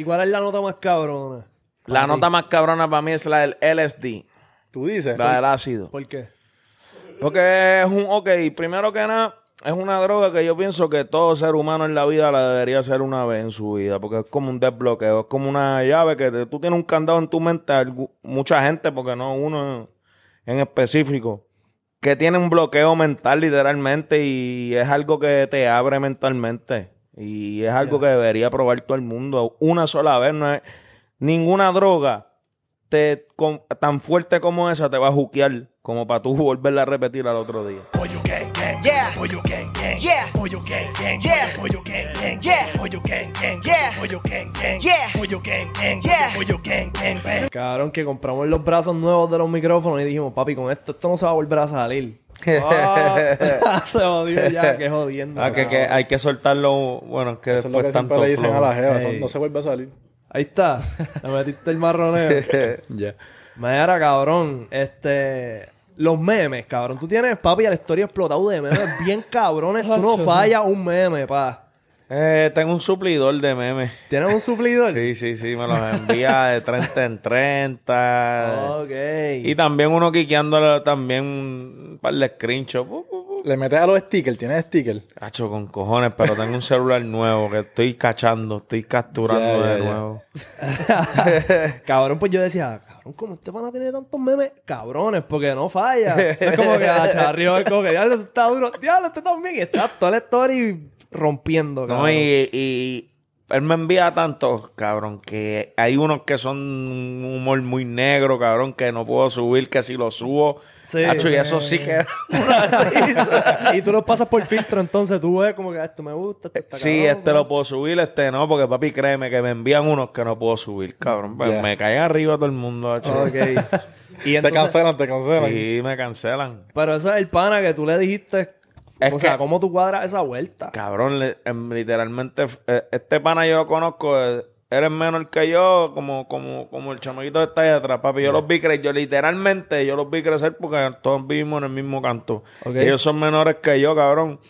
¿Y cuál es la nota más cabrona? La nota más cabrona para mí es la del LSD, Tú dices. la del ácido. ¿Por qué? Porque es un, ok, primero que nada, es una droga que yo pienso que todo ser humano en la vida la debería hacer una vez en su vida, porque es como un desbloqueo, es como una llave que te- tú tienes un candado en tu mente, mucha gente, porque no uno en específico, que tiene un bloqueo mental literalmente y es algo que te abre mentalmente y es algo que debería probar todo el mundo una sola vez, no es ninguna droga te, con- tan fuerte como esa te va a juquear como para tú volverla a repetir al otro día. Cabrón, que compramos los brazos nuevos de los micrófonos y dijimos, papi, con esto, esto no se va a volver a salir. Ah, se jodió ya, que jodiendo. Ah, que, que hay que soltarlo, bueno, es que Eso es lo después que siempre tanto le dicen a la jeva. Ey. No se vuelve a salir. Ahí está. Le metiste el marroneo. Ya. Mira, cabrón, este... Los memes, cabrón. Tú tienes, papi, la historia explotado de memes bien cabrones. Tú no fallas un meme, pa. Eh, tengo un suplidor de memes. ¿Tienes un suplidor? Sí, sí, sí, me los envía de 30 en 30. Ok. Y también uno quiqueándole también un par de screenshots. Le metes a los stickers. ¿Tienes stickers? Cacho, con cojones, pero tengo un celular nuevo que estoy cachando, estoy capturando de nuevo. cabrón, pues yo decía, cabrón, ¿cómo este pana tiene tantos memes? Cabrones, porque no falla. es como que a Charrio es como que, diablo, está duro. Diablo, este también. Y está toda la story rompiendo, cabrón. No, y, y él me envía tantos, cabrón, que hay unos que son un humor muy negro, cabrón, que no puedo subir, que si lo subo, Sí. cacho, y eso sí que... y tú lo pasas por filtro, entonces tú ves como que "Ah, esto me gusta, esto está Sí, cabrón, este lo puedo subir, este no, porque papi, créeme que me envían unos que no puedo subir, cabrón. Pues Ya. Me caen arriba todo el mundo, cacho. Ok. Y Te cancelan, te cancelan. Sí, me cancelan. pero eso es el pana que tú le dijiste. Es o sea, que- ¿cómo tú cuadras esa vuelta? Cabrón, em, literalmente, eh, este pana yo lo conozco, eh, eres menor que yo, como, como, como el chamaquito que está ahí atrás, papi. Yo los vi crecer, yo literalmente, yo los vi crecer porque todos vivimos en el mismo canto. Ellos son menores que yo, cabrón.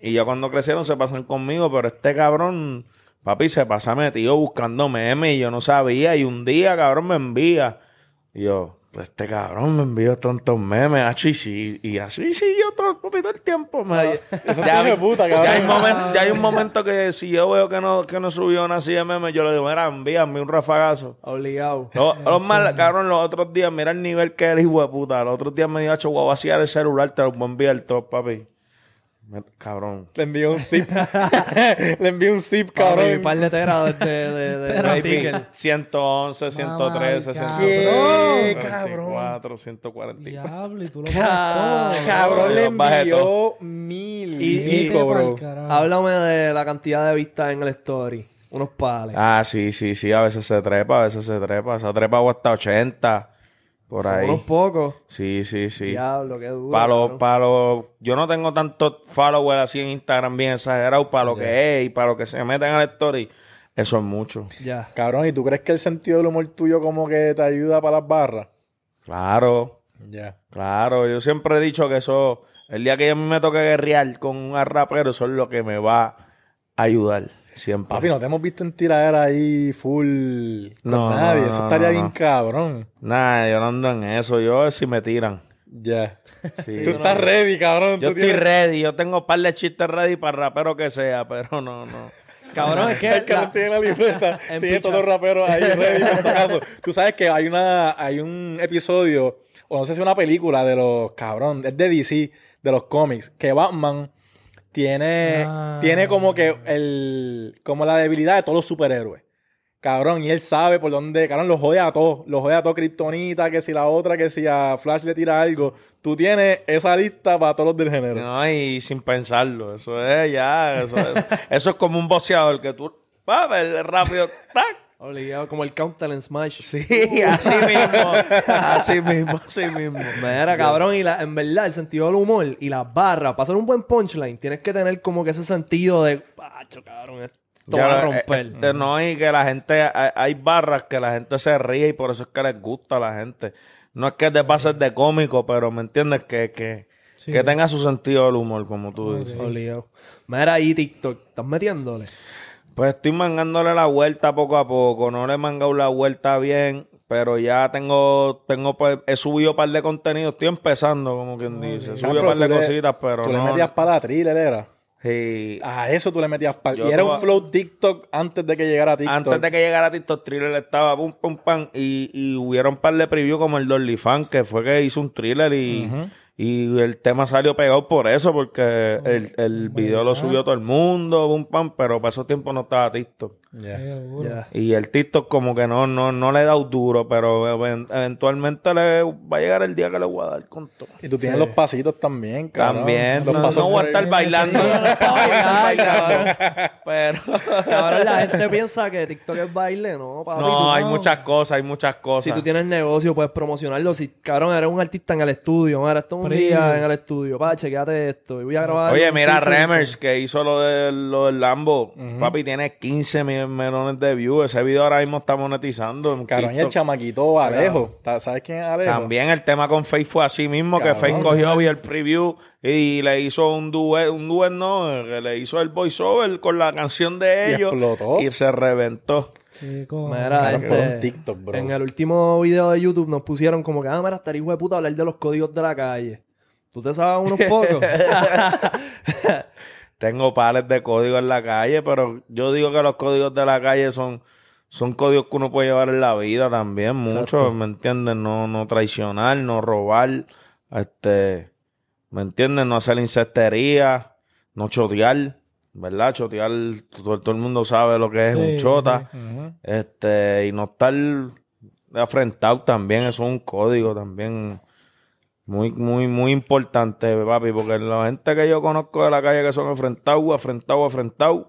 Y yo cuando crecieron se pasan conmigo, pero este cabrón, papi, se pasa metido buscando memes y yo no sabía. Y un día, cabrón, me envía. Y yo, pues este cabrón me envió tantos memes, y sí, y así siguió todo, papi, todo el tiempo. Me, Eso hijo de puta, ya hay, cabrón. ya hay un momento que si yo veo que no, que no subió una así de memes, yo le digo, mira, envíame un rafagazo. Obligado. Los, más, cabrón, los otros días, mira el nivel que eres, hijo de puta. Los otros días me dijo, "Acho, voy a vaciar el celular, te lo voy a enviar todo, papi. Me- cabrón. Le envió un zip. Le envió un zip, Cabrón. cabrón. Un par de teras de, de, de, ticket. 111, 113, Mamá, 144, 140. Diablo, y tú lo Ca- todo. Cabrón, le envió mil. Y- Y, bro. Háblame de la cantidad de vistas en el story. Unos pales. Ah, sí, sí, sí, a veces se trepa, a veces se trepa. Se trepa o hasta 80, por Son ahí. unos pocos. Sí, sí, sí. Diablo, qué duro. Para los, para los- yo no tengo tantos followers así en Instagram bien exagerados para lo que es y para lo que se meten al story. Eso es mucho. Ya. Cabrón, ¿y tú crees que el sentido del humor tuyo como que te ayuda para las barras? Claro, Ya. claro. Yo siempre he dicho que eso, el día que a mí me toque guerrear con un rapero, eso es lo que me va a ayudar. Siempre. Papi, no te hemos visto en tiradera ahí full con No, nadie. no, Eso estaría no, bien cabrón. Nah, yo no ando en eso. Yo si me tiran. Ya. Sí. Tú estás ready, cabrón. Yo Tú estoy tienes- ready. Yo tengo un par de chistes ready para rapero que sea, pero no, no. Cabrón, es que. El la- tiene la libreta, En tiene todos los raperos ahí ready por si acaso. Tú sabes que hay una, hay un episodio, o no sé si una película de los cabrón, es de DC, de los cómics, que Batman tiene, Ah. tiene como que el, como la debilidad de todos los superhéroes. Cabrón, y él sabe por dónde, cabrón, los jode a todos. Los jode a todo Kryptonita, que si la otra, que si a Flash le tira algo. Tú tienes esa lista para todos los del género. No, y sin pensarlo. Eso es ya. Eso es, eso es como un boxeador que tú. Va ver rápido. ¡tac! Obligado, como el counter en Smash. Sí, así mismo. Así mismo, así mismo. Mira, cabrón, y la, en verdad, el sentido del humor y las barras, para hacer un buen punchline, tienes que tener como que ese sentido de, pacho, cabrón, esto va a eh, romper. eh, no, y que la gente, hay, hay barras que la gente se ríe y por eso es que les gusta a la gente. No es que te pases de cómico, pero me entiendes que, que, Sí. que tenga su sentido del humor, como tú dices. Obligado. Mira ahí TikTok, ¿estás metiéndole? Pues estoy mangándole la vuelta poco a poco. No le he mangado la vuelta bien, pero ya tengo, tengo he subido un par de contenidos. Estoy empezando, como quien dice. He subido un par de le- cositas, pero Tú no. le metías para la thriller, era. Sí. A eso tú le metías para... Y era un a- flow TikTok antes de que llegara TikTok. Antes de que llegara TikTok Thriller estaba pum pum pam y, y hubieron un par de previews como el Dolly Fan que fue que hizo un thriller y, y el tema salió pegado por eso porque el, el video lo subió todo el mundo, pum pam, pero para esos tiempos no estaba TikTok. Y el TikTok como que no, no, no le he dado duro, pero even- eventualmente le va a llegar el día que le voy a dar con todo. Y tú tienes Sí. los pasitos también, cabrón. También, Los no, pasos no voy a estar bailando, pero... Cabrón, la gente piensa que TikTok es baile, ¿no, papi? No, hay muchas cosas, hay muchas cosas. Si tú tienes negocio, puedes promocionarlo. Si, cabrón, eres un artista en el estudio, mira, esto es un Preview. día en el estudio, pa, chequeate esto. Y voy a grabar. Oye, mira, Remers, que hizo lo, de, lo del Lambo. Papi, tiene 15 mil millones de views. Ese video ahora mismo está monetizando. en Cabrón, y el chamaquito Alejo. ¿Sabes quién es Alejo? También el tema con Faith fue así mismo, que. Faith cogió y el preview y le hizo un duet, un duet no, que le hizo el voiceover con la canción de Y ellos. explotó. Y se reventó. Mira, este, TikTok, bro. En el último video de YouTube nos pusieron como que, ah, mira, estaría hijo de puta hablar de los códigos de la calle. ¿Tú te sabes unos pocos? Tengo pares de códigos en la calle, pero yo digo que los códigos de la calle son, son códigos que uno puede llevar en la vida también, mucho, Exacto. ¿me entiendes? No, no traicionar, no robar, este, ¿me entiendes? No hacer incestería, no chotear, ¿verdad? Chotear, todo, todo el mundo sabe lo que es Sí, un chota, este, y no estar afrentado también, eso es un código también. Muy, muy, muy importante, papi, porque la gente que yo conozco de la calle que son afrentados, afrentados, afrentados,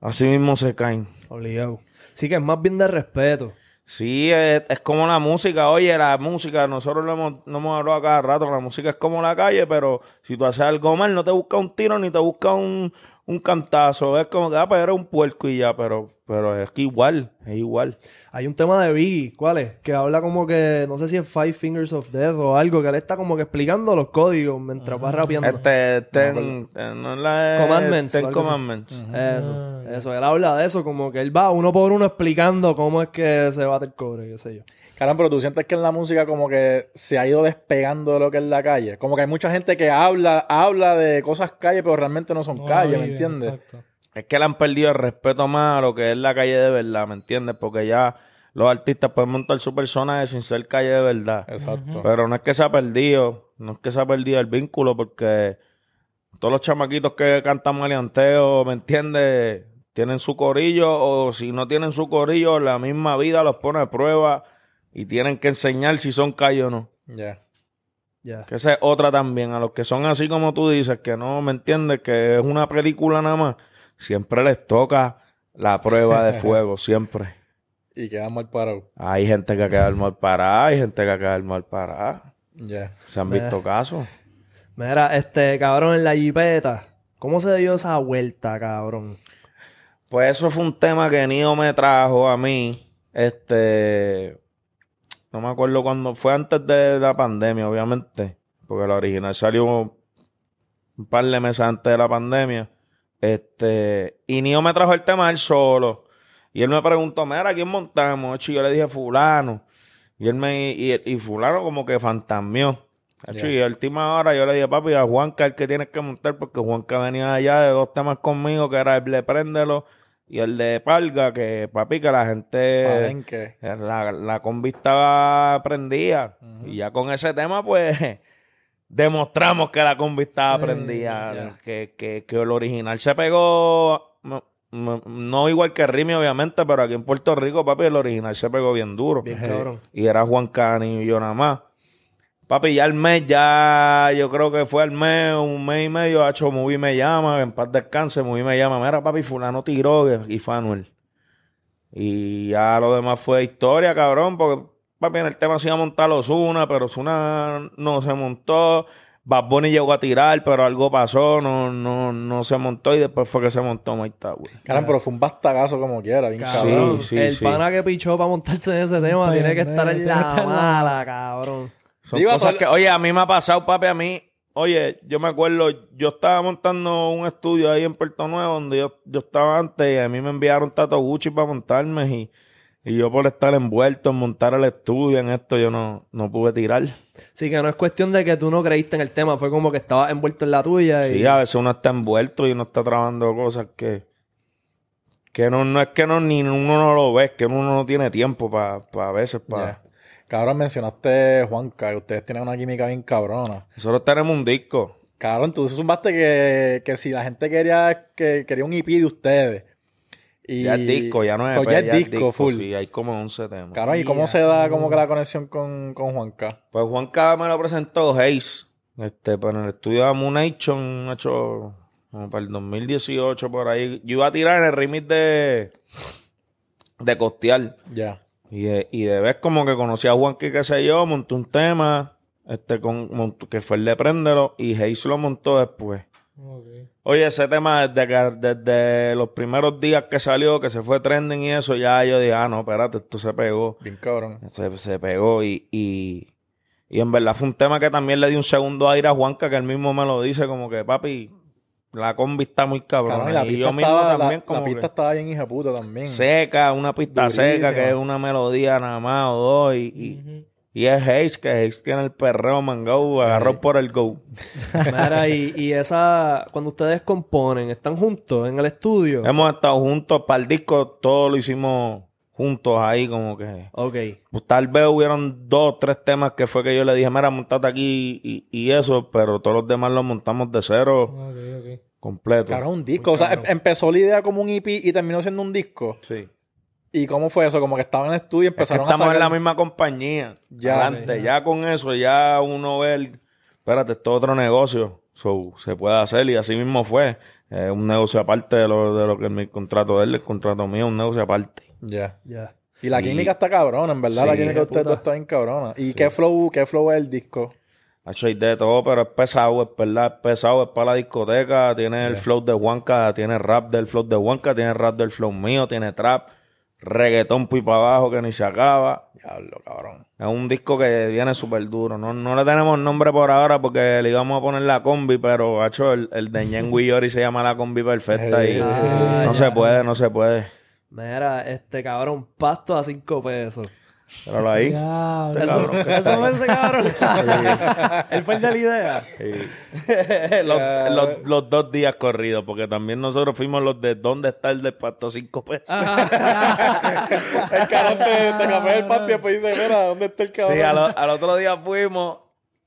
así mismo se caen. Obligado. Sí que es más bien de respeto. Sí, es, es como la música. Oye, la música, nosotros lo hemos, no hemos hablado a cada rato, la música es como la calle, pero si tú haces algo mal, no te busca un tiro ni te busca un, un cantazo. Es como que, ah, pues eres un puerco y ya, pero, pero es que igual, es igual. Hay un tema de Biggie, ¿cuál es? Que habla como que, no sé si es Five Fingers of Death o algo, que él está como que explicando los códigos mientras va rapeando. Este, ten, ten- no es la Commandments, Ten. Commandments. Eso, eso. Él habla de eso, como que él va uno por uno explicando cómo es que se bate el cobre, qué sé yo. Caramba, pero tú sientes que en la música como que se ha ido despegando de lo que es la calle. Como que hay mucha gente que habla, habla de cosas calle, pero realmente no son No calle, ¿me entiendes? Exacto. Es que le han perdido el respeto más a lo que es la calle de verdad, ¿me entiendes? Porque ya los artistas pueden montar su personaje sin ser calle de verdad. Exacto. Pero no es que se ha perdido, no es que se ha perdido el vínculo, porque todos los chamaquitos que cantan maleanteo, ¿me entiendes? Tienen su corillo, o si no tienen su corillo, la misma vida los pone a prueba y tienen que enseñar si son calle o no. Ya. Ya. Que esa es otra también. A los que son así como tú dices, que no me entiendes, que es una película nada más, siempre les toca la prueba de fuego, siempre. Y quedan mal parados. Hay gente que queda mal parada, hay gente que queda mal parada. Ya. Se han visto casos. Mira, este cabrón en la jipeta, ¿cómo se dio esa vuelta, cabrón? Pues eso fue un tema que Nio me trajo a mí. Este. No me acuerdo cuándo. Fue antes de la pandemia, obviamente. Porque la original salió un par de meses antes de la pandemia. Este. Y Nio me trajo el tema él solo. Y él me preguntó, mira, ¿quién montamos? Y yo le dije, Fulano. Y él me. Y, y Fulano como que fantasmió. Hecho, Y a última hora yo le dije, papi, a Juanca el que tienes que montar, porque Juanca venía allá de dos temas conmigo, que era el de Préndelo y el de Palga, que papi, que la gente. Palenque. La, la combi estaba prendida. Y ya con ese tema, pues, demostramos que la combi estaba prendida. Que, que, que el original se pegó. No igual que Rimi, obviamente, pero aquí en Puerto Rico, papi, el original se pegó bien duro. Bien cabrón. Y era Juan Cani y yo nada más. Papi, ya el mes, ya yo creo que fue al mes, un mes y medio, hecho Movie me llama, en paz descanse, Movie me llama, mira papi, fulano tiró y fue Anuel. Y ya lo demás fue historia, cabrón, porque papi en el tema se iba a montar Osuna, pero Osuna no se montó. Bad Bunny llegó a tirar, pero algo pasó, no, no, no se montó y después fue que se montó Mike Tower. Caramba, pero fue un bastagazo como quiera, bien Sí, cabrón. Cabrón, sí, el sí. pana que pichó para montarse en ese tema tiene que estar en tiene que la estar en la- mala, cabrón. Son Digo, cosas que, oye, a mí me ha pasado, papi, a mí Oye, yo me acuerdo, yo estaba montando un estudio ahí en Puerto Nuevo donde yo, yo estaba antes y a mí me enviaron Tato Gucci para montarme y, y yo por estar envuelto en montar el estudio en esto yo no, no pude tirar. Sí, que no es cuestión de que tú no creíste en el tema, fue como que estabas envuelto en la tuya y... Sí, a veces uno está envuelto y uno está trabajando cosas que, que no, no es que no, ni uno no lo ve, es que uno no tiene tiempo para a veces para... Cabrón, mencionaste Juanca, que ustedes tienen una química bien cabrona. Nosotros tenemos un disco. Cabrón, tú zumbaste que, que si la gente quería que quería un EP de ustedes. Y Ya es disco, ya no es So, ya es disco, full. Sí, hay como 11 temas. Cabrón, ¿y cómo se da como que la conexión con, con Juanca? Pues Juanca me lo presentó Hayes. Este, pues en el estudio de Moon Nation, hecho como para el 2018 por ahí. Yo iba a tirar en el remix de de Costear. Ya. Y de, y de vez como que conocí a Juanca y qué sé yo, montó un tema, este con montó- que fue el de Préndelo, y Hayes lo montó después. Oye, ese tema desde, que, desde los primeros días que salió, que se fue trending y eso, ya yo dije, ah, no, espérate, esto se pegó. Bien cabrón. Se, se pegó y, y, y en verdad fue un tema que también le dio un segundo aire a Juanca, que él mismo me lo dice, como que papi, la combi está muy cabrón. Cabrón, y la y pista, yo mismo estaba, la- también la, como pista que estaba bien hija puta también. seca, una pista Durísima. seca, que es una melodía nada más o dos, y, y, y es Hayes, que Hayes tiene el perreo mangao, agarró por el go. Mira, y, y esa... Cuando ustedes componen, ¿están juntos en el estudio? Hemos estado juntos para el disco, todo lo hicimos juntos ahí, como que... Ok. Pues tal vez hubieron dos, tres temas que fue que yo le dije, mira, montate aquí y, y eso, pero todos los demás los montamos de cero, completo. Cabrón, un disco. O sea, em- empezó la idea como un EP y terminó siendo un disco. Sí. ¿Y cómo fue eso? Como que estaban en el estudio y Es que empezaron estamos a en la misma compañía. Ya, Adelante, ya con eso, ya uno ve el... Espérate, esto es otro negocio. So, se puede hacer y así mismo fue. Eh, un negocio aparte de lo, de lo que es mi contrato de él, el contrato mío, un negocio aparte. Ya. Ya. Y la Y- química está cabrona, en verdad. la Sí, química de ustedes está bien cabrona. ¿Y qué flow, qué flow es el disco? Hacho, hay de todo, pero es pesado, es verdad, es pesado, es para la discoteca, tiene el flow de Juanca, tiene rap del flow de Juanca, tiene rap del flow mío, tiene trap, reggaetón y para abajo que ni se acaba. Diablo, cabrón. Es un disco que viene súper duro. No, no le tenemos nombre por ahora porque le íbamos a poner la combi, pero hacho, el, el de Yori se llama la combi perfecta y Ah, no ya. se puede, no se puede. Mira, este cabrón, pasto a cinco pesos. Pero ahí. Este cabrón, ¿qué Eso me ese cabrón. Él fue el de la idea. Sí. los, los- los dos días corridos, porque también nosotros fuimos los de ¿Dónde está el de Pasto 5 pesos? El cabrón te, te cambió el patio y después dice, mira, ¿dónde está el cabrón? Sí, al, al otro día fuimos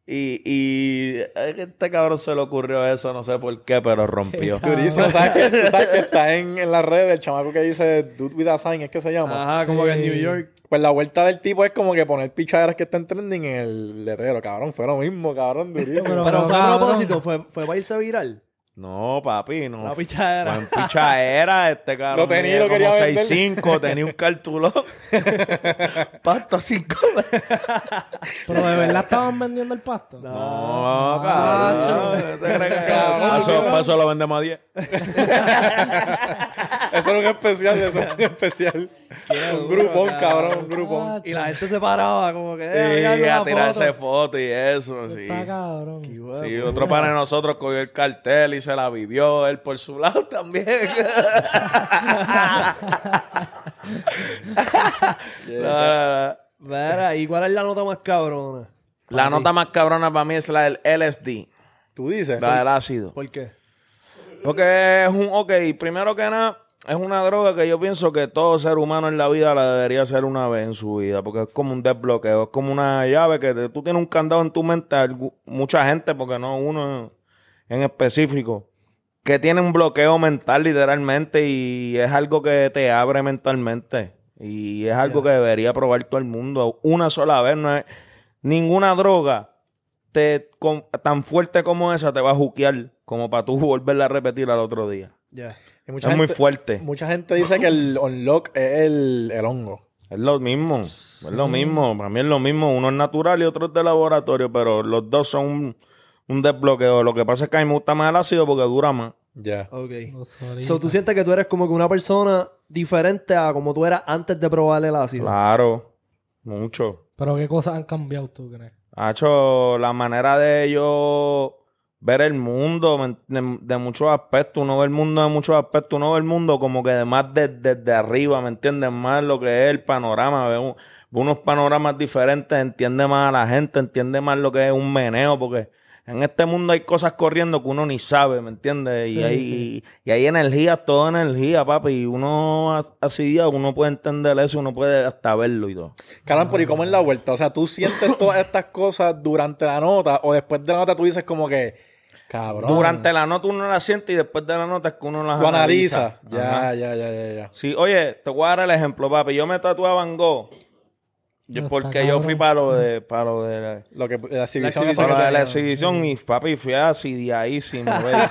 y, y a este cabrón se le ocurrió eso, no sé por qué, pero rompió. Durísimo. ¿Sabes que, tú sabes que está en, en las redes el chamaco que dice Dude with a sign, es que se llama? Ajá, como que en New York. Pues la vuelta del tipo es como que poner pichaderas que están trending en el letrero, cabrón. Fue lo mismo, cabrón, durísimo. Pero- Pero fue a propósito, fue, fue para irse viral. No, papi, no. La pichadera. Fue en pichadera, este cabrón. Lo tenía lo quería como vender. 6'5", tenía un cartulón. Pasto 5 pesos. Pero de verdad estaban vendiendo el pasto. No, cabrón. ¿Te crees que- Paso, paso lo vendemos a 10. Eso era un especial, eso era un especial. un grupón, cabrón, un grupón. Y la gente se paraba como que... Sí, "Eh, venga, a una tirarse foto". fotos y eso, sí. Está cabrón. Sí, otro pana de nosotros cogió el cartel y se la vivió él por su lado también. Mira, ¿y cuál es la nota más cabrona? la nota más cabrona para mí es la del LSD, Tú dices. la del ácido. ¿Por qué? Porque es un, ok, primero que nada, es una droga que yo pienso que todo ser humano en la vida la debería hacer una vez en su vida, porque es como un desbloqueo, es como una llave que te- tú tienes un candado en tu mente, mucha gente, porque no uno en específico, que tiene un bloqueo mental literalmente y es algo que te abre mentalmente y es algo que debería probar todo el mundo una sola vez, no es ninguna droga te, con- tan fuerte como esa te va a juquear como para tú volverla a repetir al otro día. Ya. Y mucha es muy fuerte. Mucha gente dice que el unlock es el, el hongo. Es lo mismo, es lo mismo. Para mí es lo mismo. Uno es natural y otro es de laboratorio, pero los dos son un, desbloqueo. Lo que pasa es que a mí me gusta más el ácido porque dura más. Ya. Ok. So, tú sientes que tú eres como que una persona diferente a como tú eras antes de probar el ácido. Claro, mucho. Pero qué cosas han cambiado, tú crees. Ha hecho la manera de yo ver el mundo de, de muchos aspectos. Uno ve el mundo de muchos aspectos. Uno ve el mundo como que de más de- desde arriba, ¿me entiendes? Más lo que es el panorama. Ve, un- ve unos panoramas diferentes, entiende más a la gente, entiende más lo que es un meneo, porque en este mundo hay cosas corriendo que uno ni sabe, ¿me entiendes? Y, hay, y hay energía, toda energía, papi. Y uno as- así día, uno puede entender eso, uno puede hasta verlo y todo. Caramba, pero ¿y cómo es la vuelta? O sea, ¿tú sientes todas estas cosas durante la nota o después de la nota tú dices como que, cabrón? Durante la nota uno la siente y después de la nota es que uno las analiza. Ya, ya, ya, ya, ya. Sí, oye, te voy a dar el ejemplo, papi. Yo me tatué a Van Gogh. Yo- porque yo fui para lo de, para lo de la, Lo que, la exhibición, La para lo de la exhibición y papi fui asidiadísimo, baby.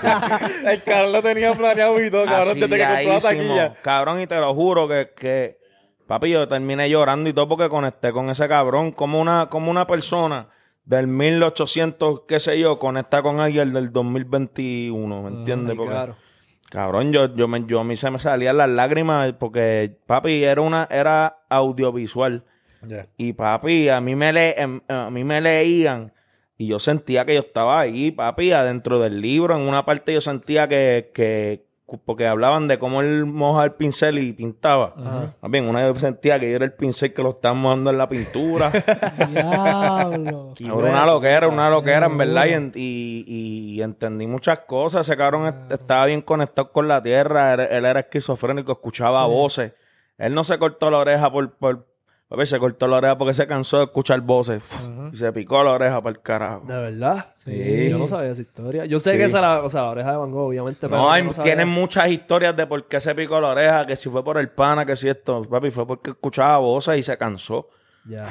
El cabrón lo tenía planeado y todo, cabrón, desde que compró la taquilla. Cabrón, y te lo juro que, que papi, yo terminé llorando y todo porque conecté con ese cabrón. Como una, como una persona del 1800, qué sé yo, conecta con alguien del 2021, ¿me entiendes? Porque- Claro. Cabrón, yo, yo, me, yo a mí se me salían las lágrimas porque, papi, era una, era audiovisual. Y papi, a mí me le, em- a mí me leían y yo sentía que yo estaba ahí, papi, adentro del libro. En una parte yo sentía que, que porque hablaban de cómo él moja el pincel y pintaba. Más bien, una vez sentía que yo era el pincel que lo estaban mojando en la pintura. Diablo. Era una loquera, una loquera, en verdad. Y, en- y- y entendí muchas cosas. Ese cabrón est- estaba bien conectado con la tierra. Él, él era esquizofrénico, escuchaba voces. Él no se cortó la oreja por. por papi, se cortó la oreja porque se cansó de escuchar voces. Y se picó la oreja para el carajo. ¿De verdad? Sí. Yo no sabía esa historia. Yo sé Sí. que esa la, o sea, la oreja de Van Gogh, obviamente. pero No, hay, yo sabía. tienen muchas historias de por qué se picó la oreja, que si fue por el pana, que si esto, papi, fue porque escuchaba voces y se cansó. Ya.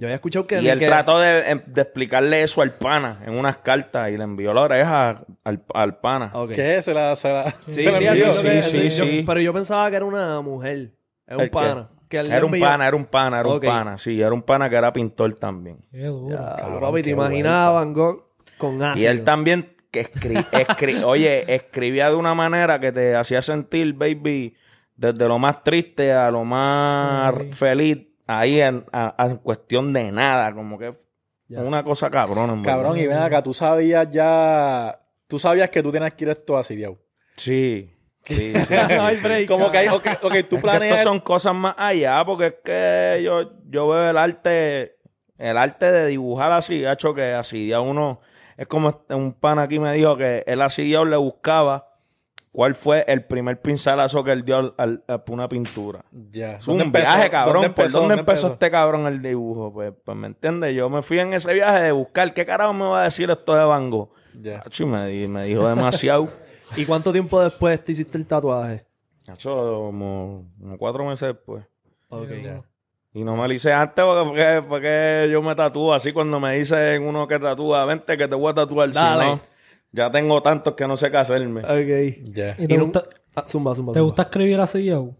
Yo había escuchado que... Y él que- trató de, em, de explicarle eso al pana en unas cartas y le envió la oreja al, al pana. ¿Qué? Se la, se la, Sí, se la sí, envió. Sí, sí, yo- sí. Pero yo pensaba que era una mujer. Es un ¿El qué? Que Era un pana, era un pana, era un pana. Sí, era un pana que era pintor también. Qué duro. Ya, Cabrón, papi, te imaginabas a Van Gogh con ácido. Y él también, que escri- escri- oye, escribía de una manera que te hacía sentir, baby, desde lo más triste a lo más feliz, ahí en, a- a- en cuestión de nada, como que Ya. una cosa cabrona. verdad. Cabrón, y ven acá, tú sabías ya... Tú sabías que tú tenías que ir esto así, Diego. Sí, sí, sí. sí, Como que hay, ok, ok, tú Es que planeas... son cosas más allá, porque es que yo, yo veo el arte, el arte de dibujar así, hecho que así ya uno, es como un pan aquí me dijo que él así ya le buscaba cuál fue el primer pincelazo que él dio al, al- a una pintura. Ya. Es un ¿Dónde empezó? viaje, cabrón. ¿Por dónde empezó, empezó? este cabrón el dibujo? Pues, pues me entiendes, yo me fui en ese viaje de buscar qué carajo me va a decir esto de Van Gogh. Ya. Acho, y me dijo demasiado. ¿Y cuánto tiempo después te hiciste el tatuaje? Acho, como, como cuatro meses después. Ok. Ya. Y no me lo hice antes porque, porque, porque yo me tatúo así cuando me dicen uno que tatúa, vente que te voy a tatuar. Si Dale. no, ya tengo tantos que no sé qué hacerme. Ok. Ya. ¿Y te, Y gusta, Ah, zumba, zumba, ¿te zumba. gusta escribir así, yo?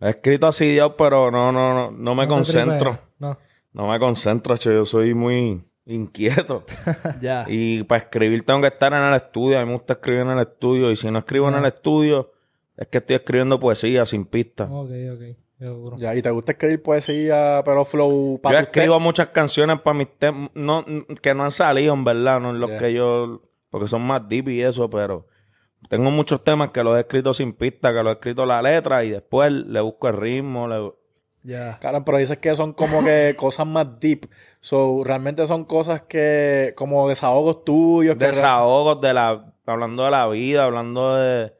He escrito así Dios, pero no, no, no, no me ¿No te concentro. No. No me concentro, che, yo soy muy inquieto. Ya. y para escribir tengo que estar en el estudio. A mí me gusta escribir en el estudio. Y si no escribo en el estudio, es que estoy escribiendo poesía sin pista. Ok, ok. Ya, ¿y te gusta escribir poesía, pero flow Yo escribo muchas canciones para mis temas no, que no han salido, en verdad, no en los que yo, porque son más deep y eso, pero tengo muchos temas que los he escrito sin pista, que los he escrito la letra y después le busco el ritmo. le- Ya. Claro, pero dices que son como que cosas más deep. So, realmente son cosas que, como desahogos tuyos. Desahogos de la, hablando de la vida, hablando de,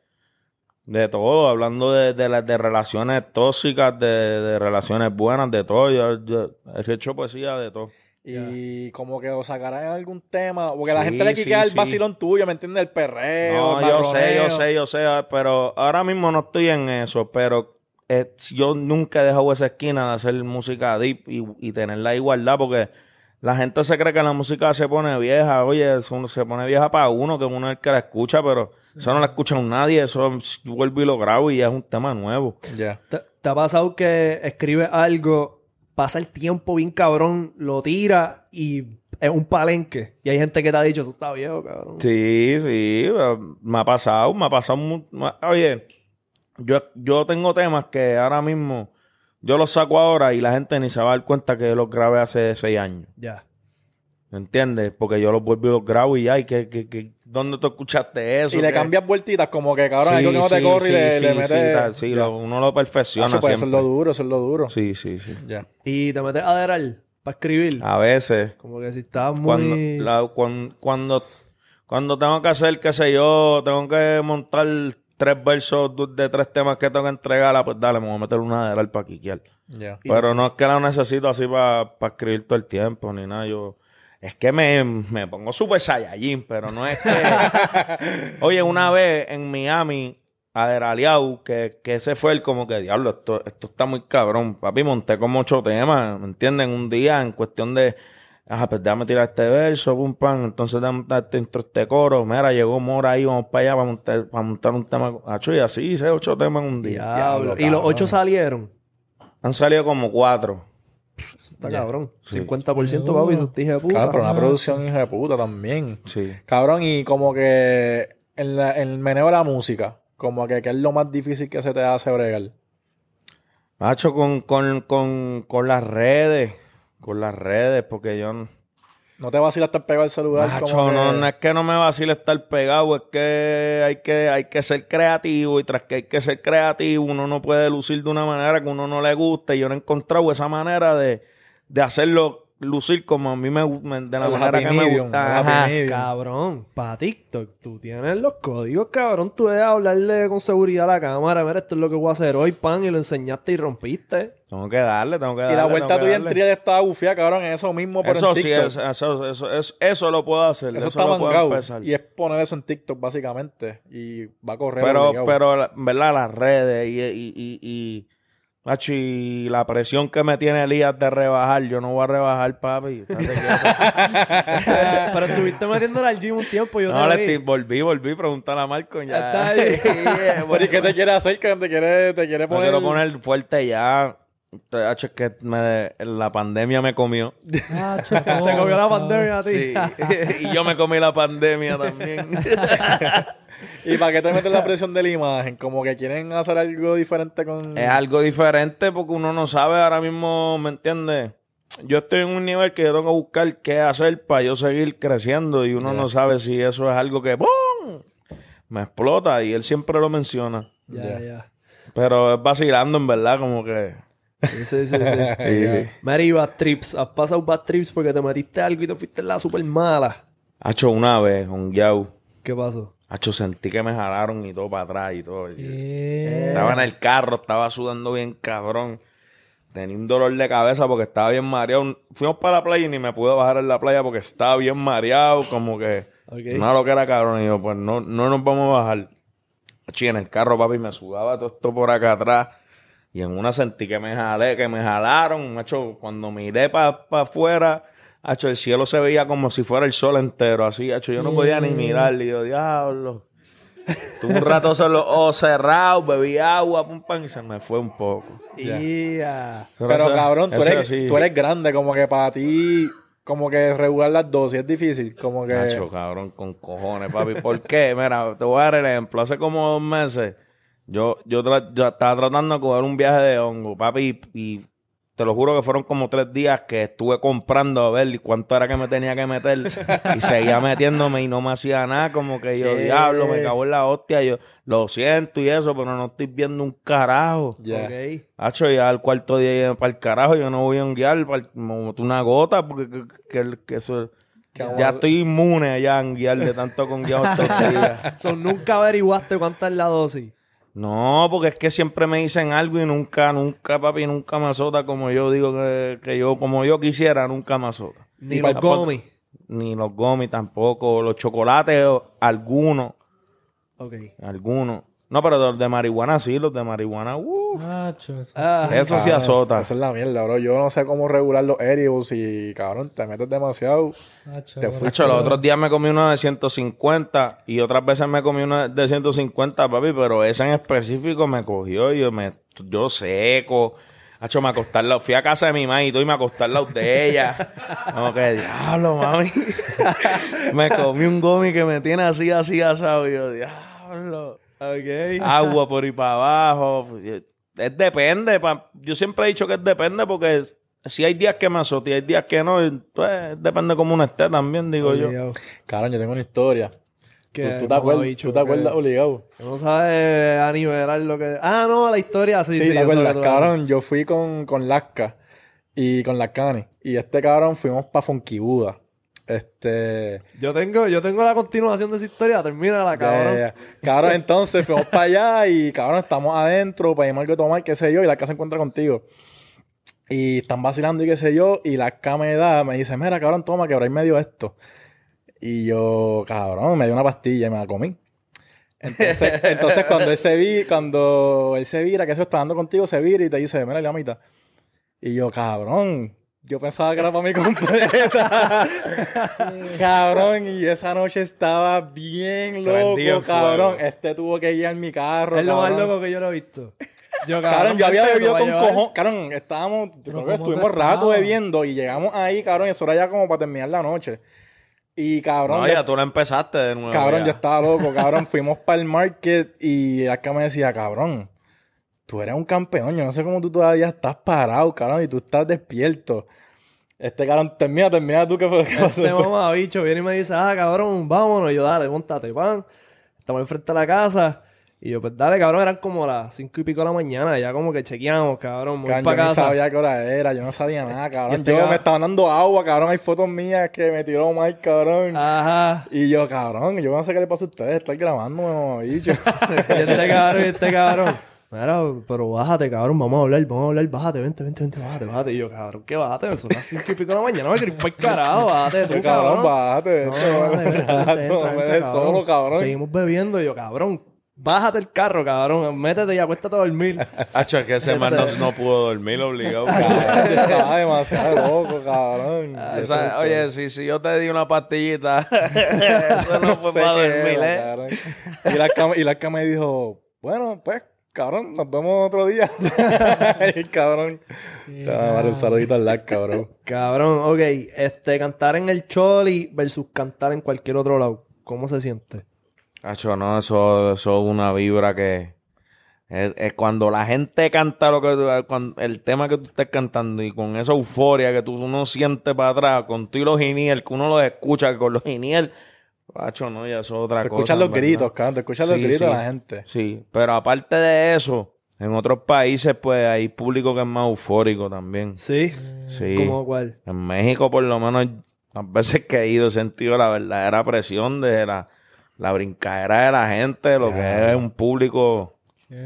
de todo, hablando de, de, las- de relaciones tóxicas, de, de relaciones buenas, de todo. Yo, yo he hecho poesía de todo. Y como que lo sacarán en algún tema. Porque a la Sí, gente le sí, quiquea el sí. vacilón tuyo, ¿me entiendes? El perreo. No, el yo sé, yo sé, yo sé, pero ahora mismo no estoy en eso, pero eh, yo nunca he dejado esa esquina de hacer música deep y, y tener la igualdad, porque la gente se cree que la música se pone vieja, oye, eso se pone vieja para uno, que uno es el que la escucha, pero eso no la escucha nadie, eso yo vuelvo y lo grabo y ya es un tema nuevo. Ya. ¿Te, te ha pasado que escribes algo, pasa el tiempo bien cabrón, lo tira y es un palenque? Y hay gente que te ha dicho, eso está viejo, cabrón. Sí, sí, me ha pasado, me ha pasado. Oye, yo, yo tengo temas que ahora mismo yo los saco ahora y la gente ni se va a dar cuenta que yo los grabé hace seis años. Ya. ¿Me entiendes? Porque yo los vuelvo y los grabo y ya, y que, que, que- ¿dónde tú escuchaste eso? Y le ¿Qué? cambias vueltitas como que, cabrón, Sí, que no te sí, corre y sí, le, sí, le sí, metes... tal, sí, lo- uno lo perfecciona pues eso es siempre. lo duro, eso es lo duro. Sí, sí, sí. Ya. Y te metes a aderar para escribir. A veces, Como que si estás muy... cuando, la- cuan- cuando, cuando tengo que hacer, qué sé yo, tengo que montar tres versos de, tres temas que tengo que entregar, pues dale, me voy a meter una de para quiquear. Pero no es que la necesito así para escribir todo el tiempo, ni nada. Yo, es que me, me pongo super saiyajin, pero no es que... Oye, una vez en Miami, Aderaliau, que, que ese fue el como que, diablo, esto, esto está muy cabrón. Papi, monté como ocho temas, ¿me entienden? Un día en cuestión de... Ajá, pues déjame tirar este verso, pum, pam. Entonces déjame dar este este coro. Mira, llegó Mora ahí, vamos para allá para montar, para montar un tema. Acho, y así hice ocho temas en un día. Diablo. Diablo, Y los ocho salieron. Han salido como cuatro. Eso está cabrón. Sí. 50% Seguro. papi, esos hijas de puta. Claro, pero una producción hija de puta también. Sí. Cabrón, y como que en, la- en el meneo de la música, como que ¿qué es lo más difícil que se te hace bregar? Macho, con, con, con, con las redes. Con las redes, porque yo... no- No te vacilas estar pegado al celular. Macho, como que- no, no es que no me vacile estar pegado, es que hay, que hay que ser creativo y tras que hay que ser creativo, uno no puede lucir de una manera que uno no le guste. Y yo no he encontrado esa manera de, de hacerlo lucir como a mí me me- de la El manera que me gusta. Ajá. Cabrón, para TikTok, tú tienes los códigos, cabrón. Tú debes hablarle con seguridad a la cámara. Mira, esto es lo que voy a hacer hoy, pan, y lo enseñaste y rompiste. Tengo que darle, tengo que darle. Y la vuelta tuya en trial estaba bufía, cabrón, en eso mismo, pero Eso en sí, TikTok. eso, eso, eso, eso lo puedo hacer. Eso, Eso, está lo puedo mangado. empezar. Y es poner eso en TikTok, básicamente. Y va a correr. Pero, obligado. pero, la- ¿verdad? Las redes y, y, y, y, macho, y la presión que me tiene Elías de rebajar, yo no voy a rebajar, papi. Pero estuviste metiéndole al gym un tiempo, yo no, te le vi. estoy- volví, volví, pregúntale a Marco. Ya, Está ahí. Pero, ¿y qué te quiere hacer? Que te quiere, te quiere Me poner. quiero poner fuerte ya. Hacho, es que me- la pandemia me comió. Ah, Te cogió la pandemia a ti. Sí. y yo me comí la pandemia también. ¿Y para qué te metes la presión de la imagen? Como que quieren hacer algo diferente con. Es algo diferente porque uno no sabe ahora mismo, ¿me entiendes? Yo estoy en un nivel que yo tengo que buscar qué hacer para yo seguir creciendo y uno no sabe si eso es algo que ¡pum! me explota y él siempre lo menciona. Ya, ya. Pero es vacilando en verdad, como que... Sí, sí, sí. sí. Mary, bad trips. Has pasado bad trips porque te metiste algo y te fuiste en la super mala. Hacho una vez, un yau. ¿Qué pasó? Hacho sentí que me jalaron y todo para atrás y todo. Estaba en el carro, estaba sudando bien cabrón. Tenía un dolor de cabeza porque estaba bien mareado. Fuimos para la playa y ni me pude bajar en la playa porque estaba bien mareado, como que Ok. no lo que era cabrón. Y yo, pues no, no nos vamos a bajar. Chi, en el carro, papi, me sudaba todo esto por acá atrás. Y en una sentí que me jalé, que me jalaron. Macho, cuando miré para afuera, hacho, el cielo se veía como si fuera el sol entero, así, hacho. Yo no podía ni mirar. Y yo, diablo. Tuve un rato solo los ojos cerrados, bebí agua, pum, pam, y se me fue un poco. Ya. Pero eso- cabrón, tú eres, sí. tú eres grande, como que para ti, como que regular las dosis es difícil. Como que. Nacho, cabrón, con cojones, papi. ¿Por qué? Mira, te voy a dar el ejemplo. Hace como dos meses, yo, yo, tra- yo estaba tratando de coger un viaje de hongo, papi, y, y te lo juro que fueron como tres días que estuve comprando a ver cuánto era que me tenía que meter y seguía metiéndome y no me hacía nada, como que yo, ¿Qué? diablo, me cago en la hostia, yo lo siento y eso, pero no estoy viendo un carajo. Ya. Hacho, ya al cuarto día para el carajo, yo no voy a guiar para una gota, porque que, que- que eso, ya estoy inmune ya en guiar de tanto con guiado estos días. So, nunca averiguaste cuánta es la dosis. No, porque es que siempre me dicen algo y nunca, nunca, papi, nunca me azota como yo digo que, que yo, como yo quisiera, nunca me azota. Ni los gomis. Ni los gomis tampoco, los chocolates, algunos, Ok. algunos. No, pero los de marihuana sí, los de marihuana, uh, Nacho, eso Ah, eso sí Ah, azota. Esa es la mierda, bro. Yo no sé cómo regular los edibles y, cabrón, te metes demasiado. Nacho, Te Nacho, los otros días me comí uno de 150 y otras veces me comí uno de 150, papi, pero ese en específico me cogió y yo, me, yo seco. Hacho, me acosté al lado. Fui a casa de mi mamá y todo y me acosté al lado de ella. Como que, diablo, mami. me comí un gomi que me tiene así, así asado. Y yo, diablo. Agua por ahí para abajo. Es depende. pa- Yo siempre he dicho que es depende porque si hay días que me azote y hay días que no, pues depende cómo uno esté también, digo yo. Cabrón, yo tengo una historia. ¿Tú, te acuerdas, mamabicho, ¿tú te acuerdas que- obligado? No sabes a nivelar lo que... Ah, no, la historia, sí, Sí, sí. ¿te acuerdas? Cabrón, yo fui con, con Lasca y con Lascani. Y este cabrón fuimos pa' Funky Buda. Este... Yo tengo, yo tengo la continuación de esa historia, termina la cabrón. Ya, ya. Cabrón, entonces fuimos para allá y cabrón, estamos adentro, pedimos algo de tomar, qué sé yo, y la casa se encuentra contigo. Y están vacilando y qué sé yo, y la cama me da, me dice, mira, cabrón, toma, que ahora me dio esto. Y yo, cabrón, me dio una pastilla y me la comí. Entonces, entonces cuando él se vi, cuando él se vira, que eso está dando contigo, se vira y te dice, mira, la mitad. Y yo, cabrón, yo pensaba que era para mi completa. cabrón, y esa noche estaba bien loco, Prendido en cabrón. fuego. Este tuvo que ir en mi carro. Es lo más cabrón. loco que yo lo he visto. Yo, Cabrón, yo había bebido con cojón. Cabrón, estábamos, creo que ¿cómo estuvimos rato bebiendo y llegamos ahí, cabrón, y eso era ya como para terminar la noche. Y cabrón, No, yo- ya tú la empezaste de nuevo. cabrón, ya. yo estaba loco, cabrón. Fuimos para el market y acá me decía, cabrón, tú eres un campeón. Yo no sé cómo tú todavía estás parado, cabrón, y tú estás despierto. Este cabrón, termina, termina tú, ¿qué fue? Este mamabicho viene y me dice, ah, cabrón, vámonos. Y yo, dale, montate, pan. Estamos enfrente de la casa. Y yo, pues dale, cabrón, eran como las cinco y pico de la mañana. Ya como que chequeamos, cabrón, Cabrón, yo casa. sabía qué hora era, yo no sabía nada, cabrón. este Yo cabrón- me estaban dando agua, cabrón. Hay fotos mías que me tiró Mike, cabrón. Ajá. Y yo, cabrón, yo no sé qué le pasa a ustedes, estoy grabando, bicho. Y este cabrón, y este cabrón. Mira, pero bájate, cabrón, vamos a hablar, vamos a hablar, bájate, vente, vente, vente, bájate, bájate. Y yo, cabrón, ¿qué bájate? Son las cinco y pico de la mañana, me para el carajo, bájate tú, cabrón, bájate, No, bájate, vente, vente, no me entra, dejes solo, cabrón. Seguimos bebiendo y yo, cabrón, bájate el carro, cabrón, métete y acuéstate a dormir. Hacho, es que ese man no, no pudo dormir obligado. Estaba demasiado loco, cabrón. Ah, esa- oye, si, si yo te di una pastillita, eso no fue para dormir, ¿eh? cabrón. Y la cama, y la cama me dijo, bueno, pues, cabrón, nos vemos otro día. cabrón. Se va a dar un saludito al lag, cabrón. Cabrón, ok, este, cantar en el Choli versus cantar en cualquier otro lado. ¿Cómo se siente? Hacho, no, eso, eso es una vibra que... Es, es cuando la gente canta lo que cuando- el tema que tú estés cantando y con esa euforia que tú uno siente para atrás, con tú y los giniel, que uno los escucha con los giniel, Hacho, no, ya eso es otra Te cosa. escuchas los verdad. gritos, cabrón, te escuchas los Sí, gritos de la gente. Sí, pero aparte de eso, en otros países pues hay público que es más eufórico también. ¿Sí? Sí. ¿Cómo cuál? En México, por lo menos, las veces que he ido, he sentido la verdadera presión de la, la brincadera de la gente, lo que es un público.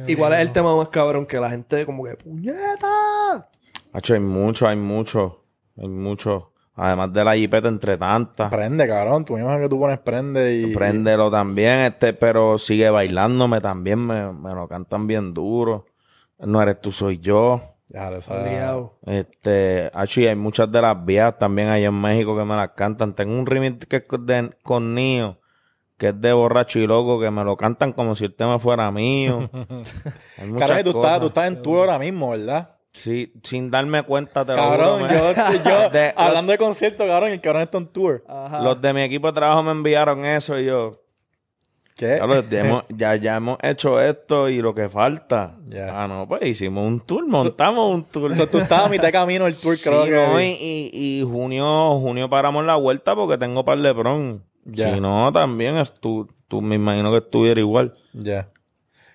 ¿Y cuál es el tema más cabrón que la gente como que, ¡puñeta! Hacho, hay mucho, hay mucho, hay mucho. Además de la jipeta entre tantas. Prende, cabrón. Tú mismo que tú pones prende y... Préndelo también, este, pero sigue bailándome también, me, me lo cantan bien duro. No eres tú, soy yo. Ya, lo sabes. Este, y hay muchas de las viejas también ahí en México que me las cantan. Tengo un remix que es de- con Nio, que es de borracho y loco, que me lo cantan como si el tema fuera mío. Hay muchas Cabrón, y tú cosas. estás, tú estás en tour ahora mismo, ¿verdad? Sí, sin darme cuenta, te lo Cabrón, juro, me- yo, yo De- hablando de concierto, cabrón, el cabrón está en tour. Ajá. Los de mi equipo de trabajo me enviaron eso y yo, ¿Qué? ya, lo- ya hemos, ya, ya hemos hecho esto y lo que falta. Ya. Ah, no, pues hicimos un tour, montamos un tour. O sea, tú estabas a mitad de camino del tour, Sí, creo que. no, y, y, y junio, junio paramos la vuelta porque tengo par de prom. Ya. Si no, también es tú, tú me imagino que estuviera igual. Ya.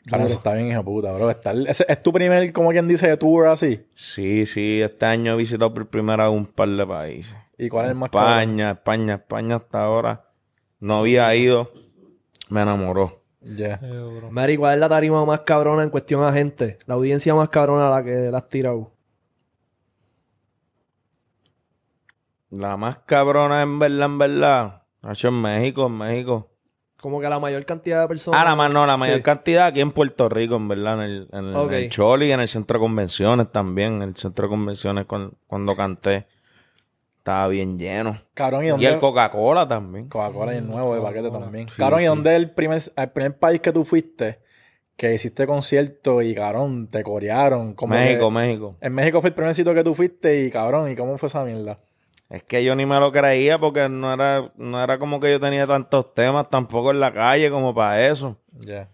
Cabrón, eso está bien, hijo puta, bro. Estar- ese- ¿Es tu primer, como quien dice, tour así? Sí, sí, este año he visitado por primera vez un par de países. ¿Y cuál es el más cabrón? España, España, España hasta ahora. No había ido. Me enamoró. Ya. Seguro. Mary, ¿cuál es la tarima más cabrona en cuestión a gente? La audiencia más cabrona a la que la has tirado. La más cabrona en verdad, en verdad. Nacho en México, en México. Como que la mayor cantidad de personas. Ah, la más no, la mayor Sí. cantidad aquí en Puerto Rico, en verdad, en el, en el, Ok. en el Choli y en el centro de convenciones también. En el centro de convenciones con- cuando canté. Estaba bien lleno. Cabrón, ¿y Y dónde? el Coca-Cola también. Coca-Cola y el nuevo de paquete también. Sí, cabrón, ¿y dónde es el primer, el primer país que tú fuiste? Que hiciste concierto y, cabrón, te corearon. Como México, que- México. En México fue el primer sitio que tú fuiste y, cabrón, ¿y cómo fue esa mierda? Es que yo ni me lo creía porque no era, no era como que yo tenía tantos temas tampoco en la calle como para eso. Ya.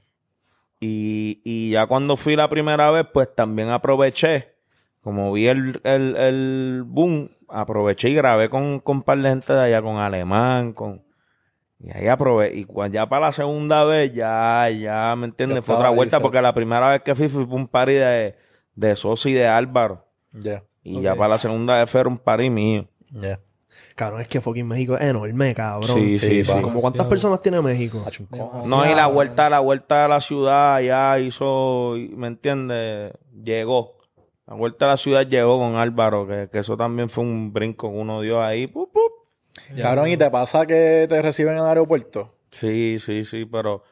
Y, y ya cuando fui la primera vez, pues también aproveché. como vi el, el, el boom, aproveché y grabé con, con un par de gente de allá, con Alemán, con... Y ahí aprobé. Y cuando ya para la segunda vez, ya, ya, ¿me entiendes? Fue otra vuelta, porque la primera vez que fui fui para un party de, de Sosi y de Álvaro. Ya, Y ya para la segunda vez fue un party mío. Ya. Cabrón, es que fucking México es enorme, cabrón. Sí, sí, sí. Como cuántas personas tiene México. No, y la vuelta, la vuelta a la ciudad ya hizo, ¿me entiendes? Llegó. La vuelta a la ciudad llegó con Álvaro, que, que eso también fue un brinco que uno dio ahí. pup, pup. Cabrón, ¿y te pasa que te reciben en el aeropuerto? Sí, sí, sí, pero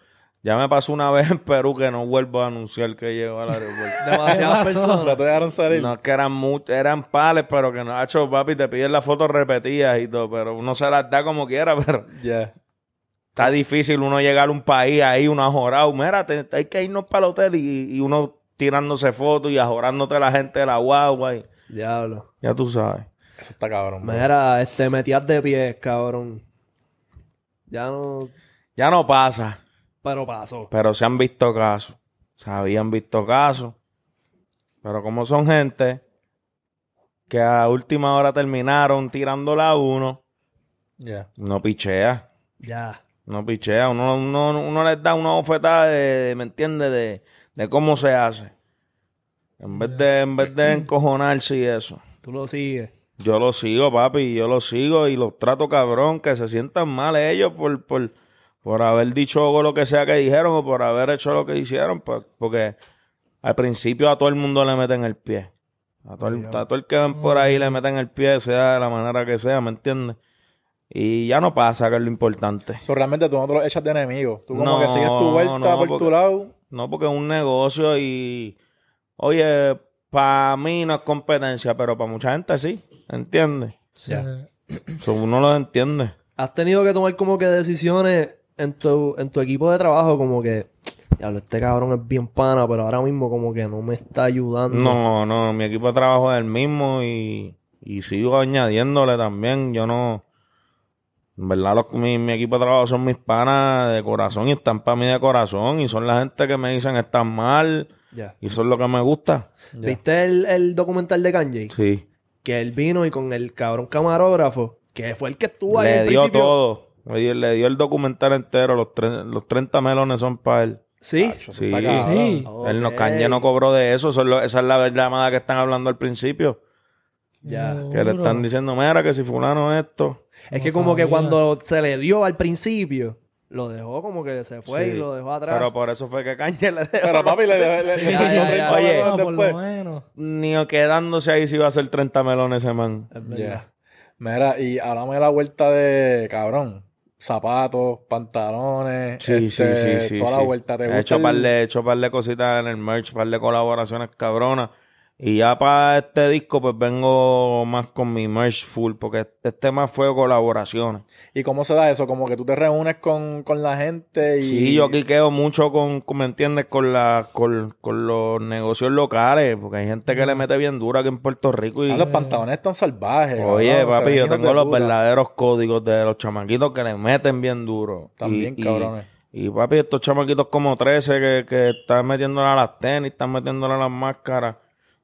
ya me pasó una vez en Perú que no vuelvo a anunciar que llego al aeropuerto. Demasiadas personas. ¿No te dejaron salir? No es que eran muchos, eran pales, pero que no, ha hecho papi, te piden las fotos repetidas y todo, pero uno se las da como quiera, pero Ya. está difícil uno llegar a un país ahí, uno ajorado. Mira, te- hay que irnos para el hotel y, y uno tirándose fotos y ajorándote a la gente de la guagua. y- Diablo. ya tú sabes. Eso está cabrón. bro. Mira, este, metías de pies, cabrón. Ya no... Ya no pasa, Pero pasó. pero se han visto casos. Se habían visto casos. Pero como son gente que a última hora terminaron tirándola a uno, Ya. no pichea. Ya. No pichea. Uno, uno, uno les da una bofetada de, de- ¿me entiendes? De, de cómo se hace. En vez de, en vez de encojonarse y eso. Tú lo sigues. Yo lo sigo, papi, yo lo sigo y los trato cabrón, que se sientan mal ellos por, por, por haber dicho lo que sea que dijeron o por haber hecho lo que hicieron, pues, porque al principio a todo el mundo le meten el pie. A todo, el, a todo el que ven por ahí le meten el pie, sea de la manera que sea, ¿me entiendes? Y ya no pasa, que es lo importante. So, realmente tú no te lo echas de enemigo. Tú como No, que sigues tu vuelta no, por porque- tu lado. No, porque es un negocio y, oye, para mí no es competencia, pero para mucha gente sí, ¿entiendes? Ya. So, uno lo entiende. Has tenido que tomar como que decisiones en tu, en tu equipo de trabajo como que... Diablo, este cabrón es bien pana, pero ahora mismo como que no me está ayudando. No, no, mi equipo de trabajo es el mismo y, y sigo añadiéndole también. Yo no. En verdad, los- mi, mi equipo de trabajo son mis panas de corazón y están para mí de corazón. Y son la gente que me dicen están mal y eso es lo que me gusta. ¿Viste el, el documental de Kanye? Sí. Que él vino y con el cabrón camarógrafo, que fue el que estuvo ahí Le al dio principio. todo. Le dio, le dio el documental entero. Los, tre- los 30 melones son para él. Sí. Eso Sí. Sí. Él no. Kanye no cobró de eso. eso es lo- esa es la llamada que están hablando al principio. Ya. Que le están diciendo, mira, que si fulano esto. Es No que como que cuando se le dio al principio, lo dejó como que se fue Sí. y lo dejó atrás. Pero por eso fue que Kanye le dejó. Pero papi le, le, le, le Ya, ya, 30 ya. Oye, por después. lo menos. Ni quedándose ahí si iba a ser 30 melones ese man. Es verdad. Ya. Mira, y háblame de la vuelta de cabrón. Zapatos, pantalones. Sí, este, sí, sí. Toda la vuelta. ¿Te He gusta hecho el- par de, he hecho cositas en el merch, par de colaboraciones cabronas. Y ya para este disco, pues vengo más con mi merch full, porque este más fue colaboraciones. ¿Y cómo se da eso? Como que tú te reúnes con, con la gente y... Sí, yo quiqueo mucho con, con, ¿me entiendes? Con, la, con, con los negocios locales, porque hay gente que le mete bien dura aquí en Puerto Rico. Y, Ah, los pantalones están salvajes. Oye, cabrón, papi, yo tengo los puta. verdaderos códigos de los chamaquitos que le meten bien duro. También, Y- y- cabrones. Y, papi, estos chamaquitos como 13 que, que están metiéndole a las tenis, están metiéndole a las máscaras.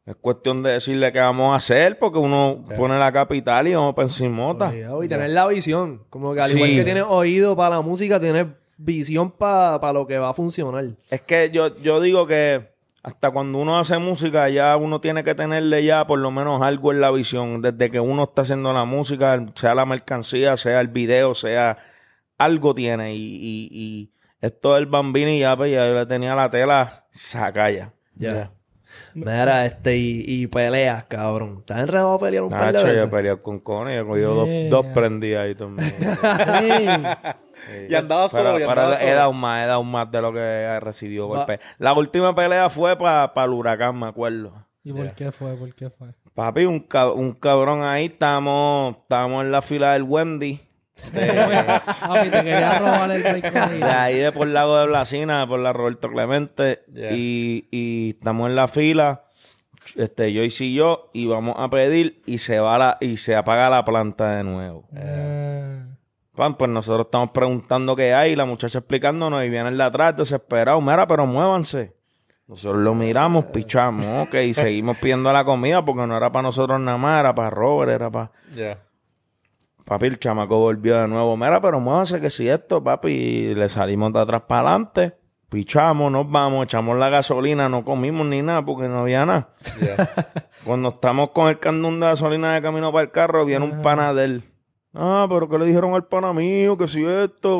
Es cuestión de decirle qué vamos a hacer, porque uno pone la capital y vamos para encimota. Obligado, Y tener la visión. Como que al Sí. igual que tienes oído para la música, tienes visión para lo que va a funcionar. Es que yo, yo digo que hasta cuando uno hace música, ya uno tiene que tenerle ya por lo menos algo en la visión. Desde que uno está haciendo la música, sea la mercancía, sea el video, sea algo tiene. Y, y, y esto del bambino y ya, pues ya yo le tenía la tela, saca ya. Ya. Mira, este, y, y peleas, cabrón. ¿Estás enredado a pelear un par de Nacho, veces? yo peleé con Connie, yo cogí dos, Yeah. dos prendidas ahí también. Sí. Y andaba solo, y Pero, andaba pero he dado más, he dado más de lo que he recibido Va. golpes. La última pelea fue para el huracán, me acuerdo. ¿Y por qué fue? ¿Por qué fue? Papi, un, cab- un cabrón ahí, estábamos, estábamos en la fila del Wendy. De, Papi, te quería robar el de ahí de por Lago de Blasina, por la Roberto Clemente. Yeah. Y, y estamos en la fila, este, yo y yo, y vamos a pedir y se va la, y se apaga la planta de nuevo. Ah. Pan, pues nosotros estamos preguntando qué hay, y la muchacha explicándonos, y viene el de atrás desesperado, mira, pero muévanse. Nosotros lo miramos, pichamos, ok, y seguimos pidiendo la comida porque no era para nosotros nada más, era para Robert, era para... Ya. Papi, el chamaco volvió de nuevo. Mira, pero muévase que si esto, papi. Le salimos de atrás para adelante. Pichamos, nos vamos, echamos la gasolina, no comimos ni nada porque no había nada. Cuando estamos con el candón de gasolina de camino para el carro, viene un pana de él. Ah, pero ¿qué le dijeron al pana mío? Que si esto.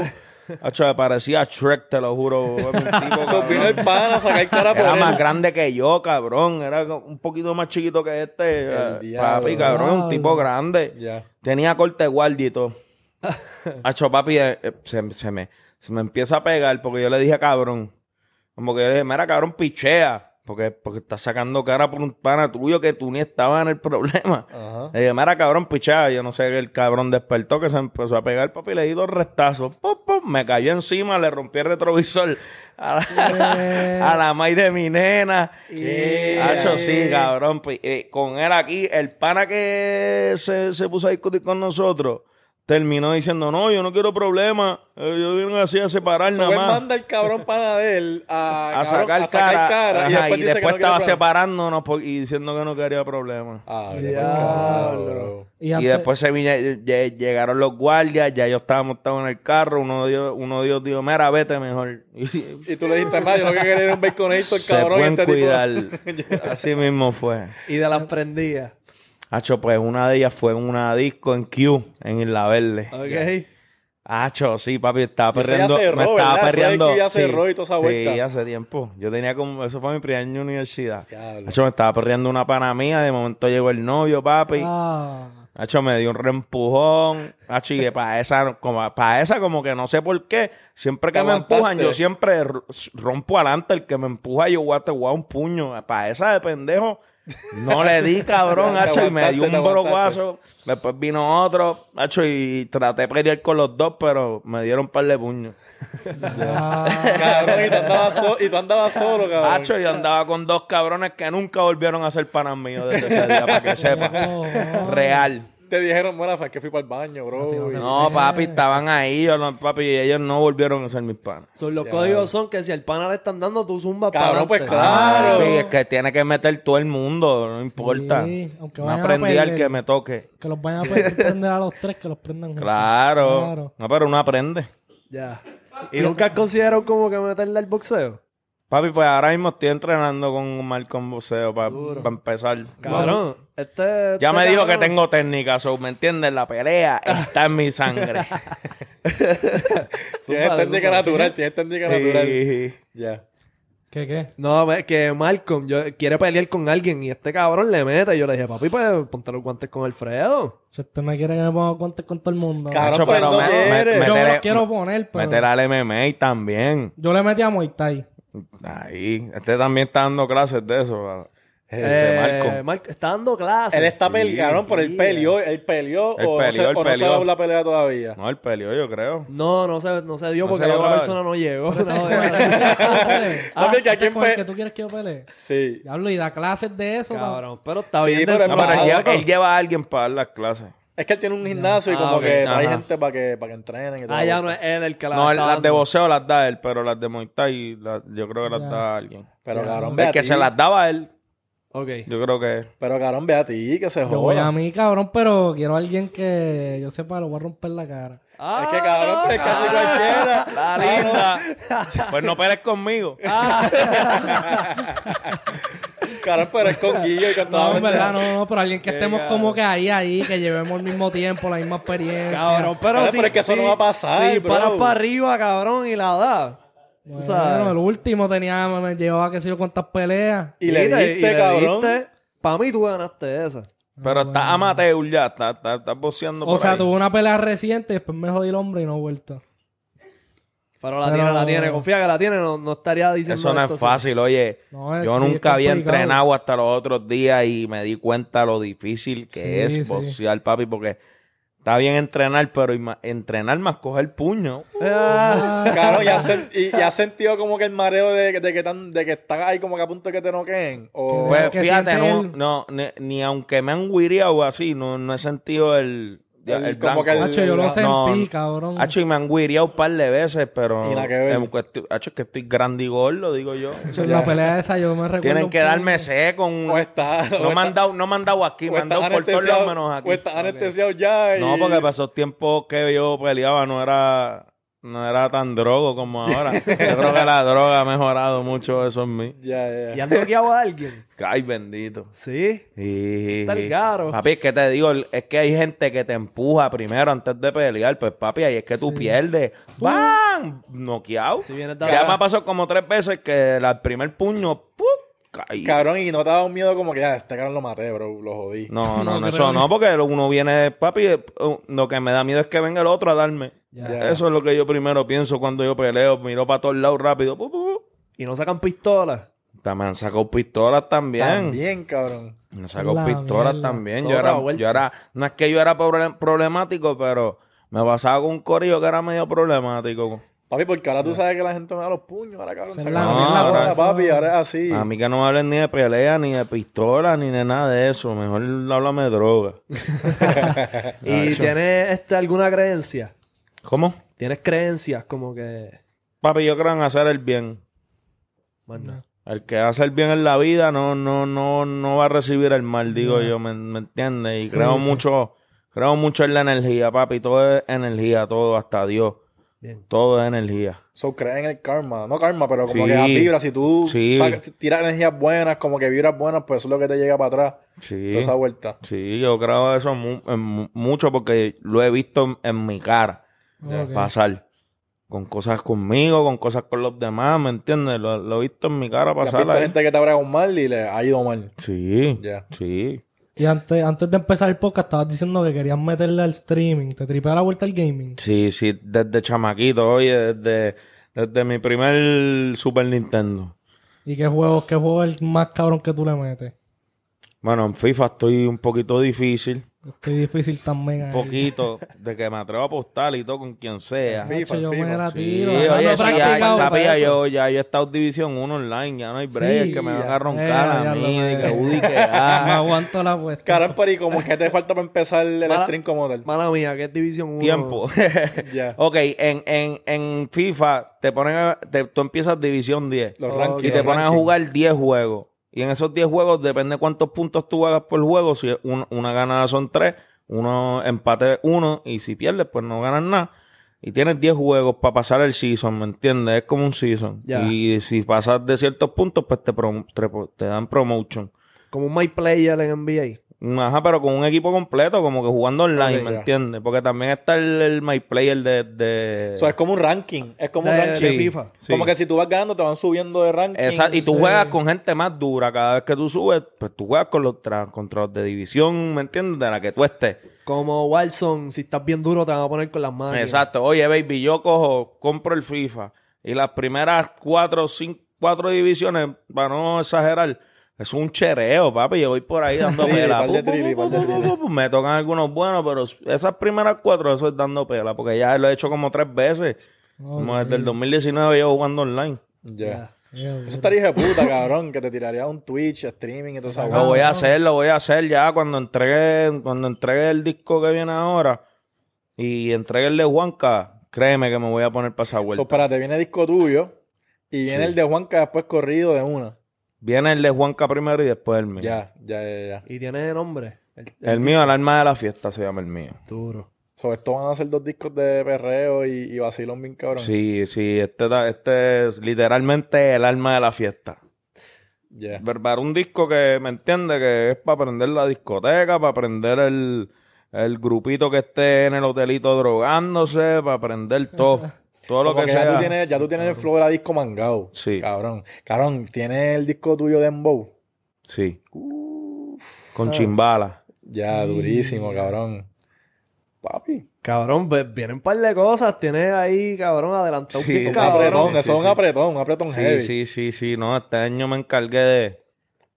Hacho, me parecía Shrek, te lo juro. Un tipo, So, vino el cabrón. pan a sacar cara por Era él. más grande que yo, cabrón. Era un poquito más chiquito que este. El Eh, diablo. Papi, cabrón, un tipo grande. Ya. Tenía corte guardia y todo. Hacho, papi, eh, eh, se, se me, se me empieza a pegar porque yo le dije, cabrón. Como que yo le dije, mira, cabrón, pichea. Porque, porque estás sacando cara por un pana tuyo que tú ni estabas en el problema. Ajá. Le dije, mira, cabrón, pichea. Yo no sé que el cabrón despertó que se empezó a pegar, papi, le di dos restazos. Pum, pum, me cayó encima, le rompí el retrovisor a la, a la de mi nena. ¿Qué? Hacho, sí, cabrón. Pues, eh, con él aquí, el pana que se, se puso a discutir con nosotros, terminó diciendo, no, yo no quiero problemas. Eh, yo vine así a separar So, nada más. manda al cabrón pana de él a, A cabrón, sacar, a sacar cara, y Ajá, después, y después que no estaba problema. separándonos por- y diciendo que no quería problemas. Ah, Diablo. Y, Y antes- después se vine- lle- llegaron los guardias, ya yo estaba montado en el carro, uno de ellos, uno de ellos dijo, mira, vete mejor. Y tú le dijiste, más, yo lo que quería era un baconator, se cabrón. y pueden este tipo- cuidar. Así mismo fue. Y de las prendidas. Hacho, pues una de ellas fue en una disco en Q, en Isla Verde. Ok. Hacho, sí, papi, estaba ya perreando. cerró, me estaba ¿verdad? Fue perreando. que ya sí, cerró y toda esa vuelta. Sí, hace tiempo. Yo tenía como, eso fue mi primer año de universidad. Diablo. Hacho, me estaba perreando una pana mía, de momento llegó el novio, papi. Ah, Hacho, me dio un reempujón. Hacho, y para esa, como, para esa, como que no sé por qué. Siempre que me empujan, yo siempre rompo adelante. El que me empuja, yo voy a te voy a dar un puño. Para esa de pendejo, no le di, cabrón, hacho, y me dio un broguazo. Después vino otro, hacho, y traté de pelear con los dos, pero me dieron un par de puños. Cabrón, y tú andabas, so- y tú andabas solo, cabrón. Hacho, yo andaba con dos cabrones que nunca volvieron a ser panas míos desde ese día, para que sepa. Real. Te dijeron, bueno, fue que fui para el baño, bro. Así no papi, estaban ahí, yo no- papi, y ellos no volvieron a ser mis panas. Son los códigos son que si al pana le están dando, tú zumbas Cabrón, para pues, claro. Papi, es que tiene que meter todo el mundo, no importa. Sí, aunque a aprendí al que me toque. que los vayan a pre- prender a los tres, que los prendan juntos. Claro. Claro. No, pero uno aprende. Ya. ¿Y nunca has considerado como que meterle al boxeo? Papi, pues ahora mismo estoy entrenando con Malcolm Buceo para empezar. Cabrón, este... Ya este me dijo que cabrón- tengo técnica, so, ¿me entiendes? La pelea está en mi sangre. Tienes técnica natural, tienes técnica natural. Sí. Ya. ¿Qué, qué? No, que Malcolm yo, quiere pelear con alguien y este cabrón le mete. Y yo le dije, papi, pues ponte los guantes con Alfredo. Si usted me quiere que me ponga guantes con todo el mundo. Cabrón, Macho, pues pero no me- quiere. me- yo me los quiero poner, pero... Meter al MMA también. Yo le metí a Muay Thai. Ahí. Este también está dando clases de eso. Eh, de Malcolm. Mal- está dando clases. Él está Sí, peleando, cabrón, pero él sí. peleó, él peleó, Él o, peleó, no se, o no se la pelea todavía. No, él peleó, yo creo. No, no se, no se dio No porque se la otra persona no llegó. No. Ah, quién que tú quieres que yo pelee. Sí. Diablo, y da clases de eso. Cabrón, pero está Sí, bien pero él lleva a alguien para dar las clases. Es que él tiene un gimnasio y Ah, como que trae Ajá. gente para que, para que entrenen y todo. Ah, ya no es él el que la No, él- las de dando. voceo las da él, pero las de Muay Thai las- yo creo que las Ya. da alguien. Pero cabrón, ve El a que ti. se las daba a él, Ok. yo creo que... Pero cabrón, ve a ti, que se Yo voy a joda. mí, cabrón, pero quiero a alguien que yo sepa, lo voy a romper la cara. Ah, Es que cabrón, pues casi cualquiera. La linda. pues no pelees conmigo. Cabrón, pero es con Guillo y con No, en verdad, no, no, pero alguien que estemos como que ahí, ahí, que llevemos el mismo tiempo, la misma experiencia. Cabrón, pero sí. pero es que eso no va a pasar, Sí, bro. paras para arriba, cabrón, y la da. Tú Bueno, sabes. el último tenía, me, me llevaba qué sé yo cuántas peleas. Y le diste, cabrón. Para mí tú ganaste esa. Pero está amateur ya, está, está, está boceando O por sea, ahí. tuve una pelea reciente y después me jodí el hombre y no he vuelto. Pero la Pero- tiene, la tiene. Confía que la tiene, no, no estaría diciendo Eso no esto es fácil, oye. No, es- yo nunca había entrenado hasta los otros días y me di cuenta lo difícil que Sí, es sí. boxear, papi, porque está bien entrenar, pero entrenar más coger puño. Ah, Cabrón, ¿ya sen- y, y has sentido como que el mareo de, de que tan, de que estás ahí como que a punto de que te noqueen? O... Pues fíjate, no, no, ni, ni aunque me han guiriado así, no, no he sentido el... ya, El- el como blanco. que el- Hacho, yo lo sentí, no. cabrón. Hacho, y me han guiriado un par de veces, pero... Y nada que hacho, es que estoy grande y gordo, digo yo. Hacho, la pelea esa yo me recuerdo. Tienen que darme seco. un- O está- no, o me han dado, no me han dado aquí, me han dado por todos lados menos aquí. o estás anestesiado ya. Y... No, porque para esos tiempos que yo peleaba no era, no era tan drogo como ahora. yo creo que la droga ha mejorado mucho eso en mí. Ya, ya. ¿Y han noqueado a alguien? Ay, bendito. Sí. Sí. Está el caro. Papi, es que te digo, es que hay gente que te empuja primero antes de pelear. Pues, papi, ahí es que tú pierdes. ¡Bam! Noqueado. Si ya me pasó como tres veces que el primer puño, ¡pum! Cabrón, y no te ha dado miedo como que ya, este cabrón lo maté, bro, lo jodí. No, no, No eso no, porque uno viene, papi, eh, lo que me da miedo es que venga el otro a darme. Ya. Eso es lo que yo primero pienso cuando yo peleo. Miro para todos lados rápido. pu, pu, pu. Y no sacan pistolas. Me han sacado pistolas también. También, cabrón. Me han sacado La pistolas mierda. también. Yo era, yo era, no es que yo era proble- problemático, pero me pasaba con un corillo que era medio problemático. Papi, porque ahora tú sabes que la gente me da los puños, ahora cabrón. Se la ahora, papi, ahora es así. A mí que no me hablen ni de pelea, ni de pistola, ni de nada de eso. Mejor háblame de droga. ¿Y tienes este, alguna creencia? ¿Cómo? ¿Tienes creencias como que... Papi, yo creo en hacer el bien. Bueno, El que hace el bien en la vida no, no, no, no va a recibir el mal, digo yo, ¿me, me entiendes? Y Sí, creo sí. mucho, creo mucho en la energía, papi. Todo es energía, todo, hasta Dios. Bien. Todo es energía. So, crees en el karma. No karma, pero como Sí. que las vibras. Si tú Sí. sacas- tiras energías buenas, como que vibras buenas, pues eso es lo que te llega para atrás. Sí. Toda esa vuelta. Sí, yo creo eso mu- en mu- mucho porque lo he visto en, en mi cara pasar. Con cosas conmigo, con cosas con los demás, ¿me entiendes? Lo, lo he visto en mi cara ¿Y ¿Has pasar ahí. gente que te habrá un mal y le ha ido mal? Sí, Ya. sí. Y antes, antes de empezar el podcast estabas diciendo que querías meterle al streaming. ¿Te tripea la vuelta al gaming? Sí, sí, desde chamaquito, oye, desde, desde mi primer Super Nintendo. ¿Y qué juego, qué juego es el más cabrón que tú le metes? Bueno, en FIFA estoy un poquito difícil, Estoy difícil también. un poquito, de que me atrevo a apostar y todo con quien sea. FIFA, yo FIFA. me la Sí, tiro. oye, ando sí, ya, ya yo, ya yo he estado División 1 online, ya no hay break, Sí, que me van a roncar Eh, a mí, de que. Udi, que Me ah, aguanto la apuesta. Caramba, ¿y como que te falta para empezar el Mala- stream como tal? Mala mía, ¿qué es División 1? tiempo. Ya. ok, en, en, en FIFA te ponen a- te- tú empiezas División 10 Los rankings. y te ponen a jugar 10 juegos. Y en esos 10 juegos, depende cuántos puntos tú hagas por juego. Si un- una ganada son 3, uno empate 1. Y si pierdes, pues no ganas nada. Y tienes 10 juegos para pasar el season, ¿me entiendes? Es como un season. Ya. Y si pasas de ciertos puntos, pues te, te, te dan promotion. Como un My Player en NBA. Ajá, pero con un equipo completo, como que jugando online, ¿me entiendes? Porque también está el, el My Player de... de... O sea, es como un ranking. Es como un ranking. de FIFA. Sí. Como que si tú vas ganando, te van subiendo de ranking. Exacto, y tú Sí. juegas con gente más dura. Cada vez que tú subes, pues tú juegas con los tra- contra los de división, ¿me entiendes? De la que tú estés. Como Wilson, si estás bien duro, te van a poner con las manos. Exacto. Oye, baby, yo cojo, compro el FIFA. Y las primeras cuatro, cinco, cuatro divisiones, para no exagerar, es un chereo, papi. Yo voy por ahí dando pela. Me tocan algunos buenos, pero esas primeras cuatro, eso es dando pela. Porque ya lo he hecho como tres veces. Como desde el 2019 llevo jugando online. Ya. Yeah, Eso estaría de puta, cabrón, que te tiraría un Twitch, streaming y todo eso. Lo voy a hacer, lo voy a hacer ya cuando entregue, cuando entregue el disco que viene ahora y entregue el de Juanca, créeme que me voy a poner para esa vuelta. So, espérate, viene disco tuyo y viene Sí. el de Juanca después corrido de una. Viene el de Juanca primero y después el mío. Ya, ya, ya, ya. Y tiene nombre. El, El mío, el alma de la fiesta se llama el mío. duro. So, estos van a ser dos discos de perreo y, y vacilón bien cabrón. Sí, sí, este, da- este es literalmente el alma de la fiesta. Ya. Ver- un disco que me entiende que es para aprender la discoteca, para aprender el, el grupito que esté en el hotelito drogándose, para aprender todo. Todo lo Como que, que sea. ya tú tienes, ya tú tienes el flow de la disco mangado. Sí. Cabrón. Cabrón, ¿tienes el disco tuyo de Embow? Sí. Con chimbala. Ya, durísimo, cabrón. Papi. Cabrón, vienen un par de cosas. Tienes ahí, cabrón, adelantado Sí, un pico, cabrón. apretón, sí, eso es un apretón, un apretón Sí, heavy. sí, sí, sí. No, este año me encargué de,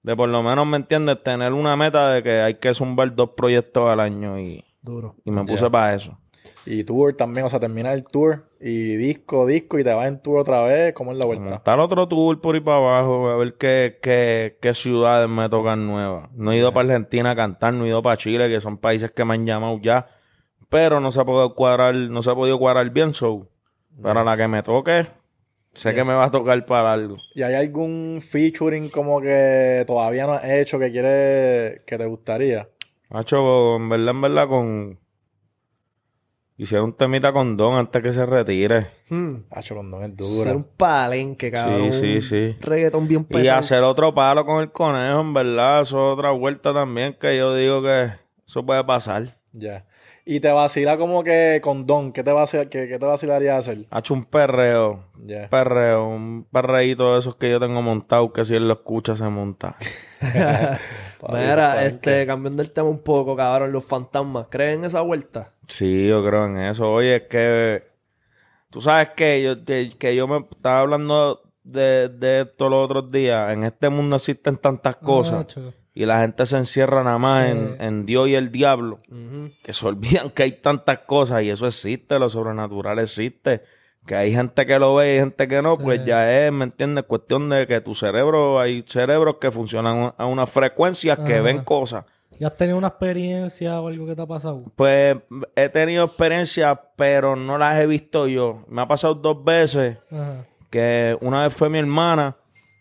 de por lo menos, ¿me entiendes? Tener una meta de que hay que zumbar dos proyectos al año y, Duro. y me puse para eso. Y tour también, o sea, termina el tour y disco, disco y te vas en tour otra vez. ¿Cómo es la vuelta? Montar otro tour por ahí para abajo, a ver qué, qué, qué ciudades me tocan nuevas. No he ido para Argentina a cantar, no he ido para Chile, que son países que me han llamado ya. pero no se ha podido cuadrar, no se ha podido cuadrar bien, so. Pero a la que me toque, sé que me va a tocar para algo. ¿Y hay algún featuring como que todavía no has hecho que quieres, que te gustaría? Hacho, en verdad, en verdad, con. Hicieron un temita con Don antes que se retire. Hmm. Hacho, con Don es Ser dura. un palenque, cabrón. sí, un sí. Reggaetón bien Y pesado. hacer otro palo con el conejo, en verdad, eso es otra vuelta también que yo digo que eso puede pasar. Ya. Y te vacila como que con Don. ¿Qué te, vacila, qué, qué te vacilaría hacer? Ha hecho un perreo, Ya. un perreo, un perreíto de esos que yo tengo montado, que si él lo escucha se monta. Mira, este, cambiando el tema un poco, cabrón, los fantasmas. ¿Creen en esa vuelta? Sí, yo creo en eso. Oye, es que tú sabes que yo, que, que yo me estaba hablando de, de esto los otros días. En este mundo existen tantas cosas y la gente se encierra nada más Sí. en, en Dios y el diablo que se olvidan que hay tantas cosas y eso existe, lo sobrenatural existe. Que hay gente que lo ve y hay gente que no, pues ya es, ¿me entiendes? Cuestión de que tu cerebro, hay cerebros que funcionan a unas frecuencias que Ajá. ven cosas. ¿Y has tenido una experiencia o algo que te ha pasado? Pues he tenido experiencias, pero no las he visto yo. Me ha pasado dos veces Ajá. que una vez fue mi hermana,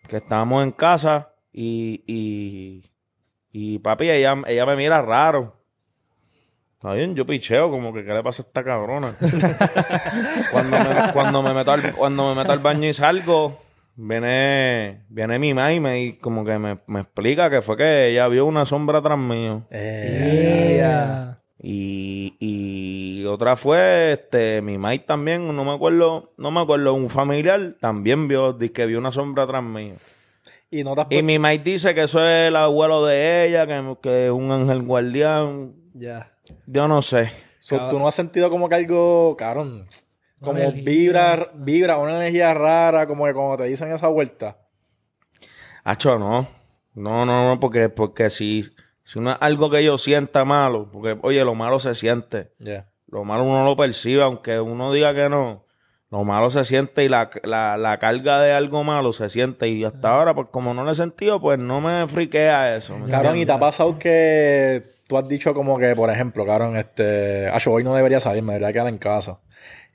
que estábamos en casa y, y, y papi, ella, ella me mira raro. Está bien, yo picheo, como que qué le pasa a esta cabrona. cuando, me, cuando, me meto al, cuando me meto al baño y salgo, viene, viene mi mamá y me, como que me, me explica que fue que ella vio una sombra atrás mío. Eh, Yeah. Y, y otra fue, este, mi Mike también, no me acuerdo, no me acuerdo, un familiar también vio, di que vio una sombra atrás mío. Y no Y mi Mike dice que eso es el abuelo de ella, que, que es un ángel guardián. Ya. Yo no sé. So, ¿Tú no has sentido como que algo, cabrón? Como energía. vibra, vibra, una energía rara, como que cuando te dicen esa vuelta. Hacho, no. No, no, no, porque, porque si, si no es algo que yo sienta malo, porque, oye, lo malo se siente. Ya. Lo malo uno lo percibe, aunque uno diga que no. Lo malo se siente y la, la, la carga de algo malo se siente. Y hasta ahora, pues como no lo he sentido, pues no me friquea eso. ¿me Cabrón, ¿y te ha pasado que tú has dicho como que, por ejemplo, cabrón, este... Hoy no debería salir, me debería quedar en casa.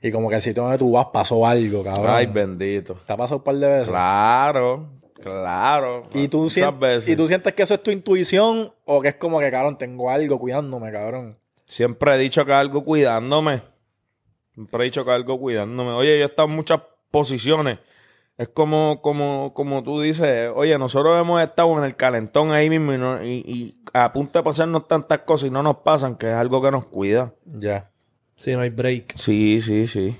Y como que el sitio donde tú vas pasó algo, cabrón. Ay, bendito. ¿Te ha pasado un par de veces? Claro, claro. ¿Y tú, Muchas veces. ¿Y tú sientes que eso es tu intuición o que es como que, cabrón, tengo algo cuidándome, cabrón? Siempre he dicho que algo cuidándome. Siempre he dicho que algo cuidándome. Oye, yo he estado en muchas posiciones. Es como, como, como tú dices, oye, nosotros hemos estado en el calentón ahí mismo y, no- y, y a punto de pasarnos tantas cosas y no nos pasan, que es algo que nos cuida. Ya. Sí, no hay break. Sí, sí, sí.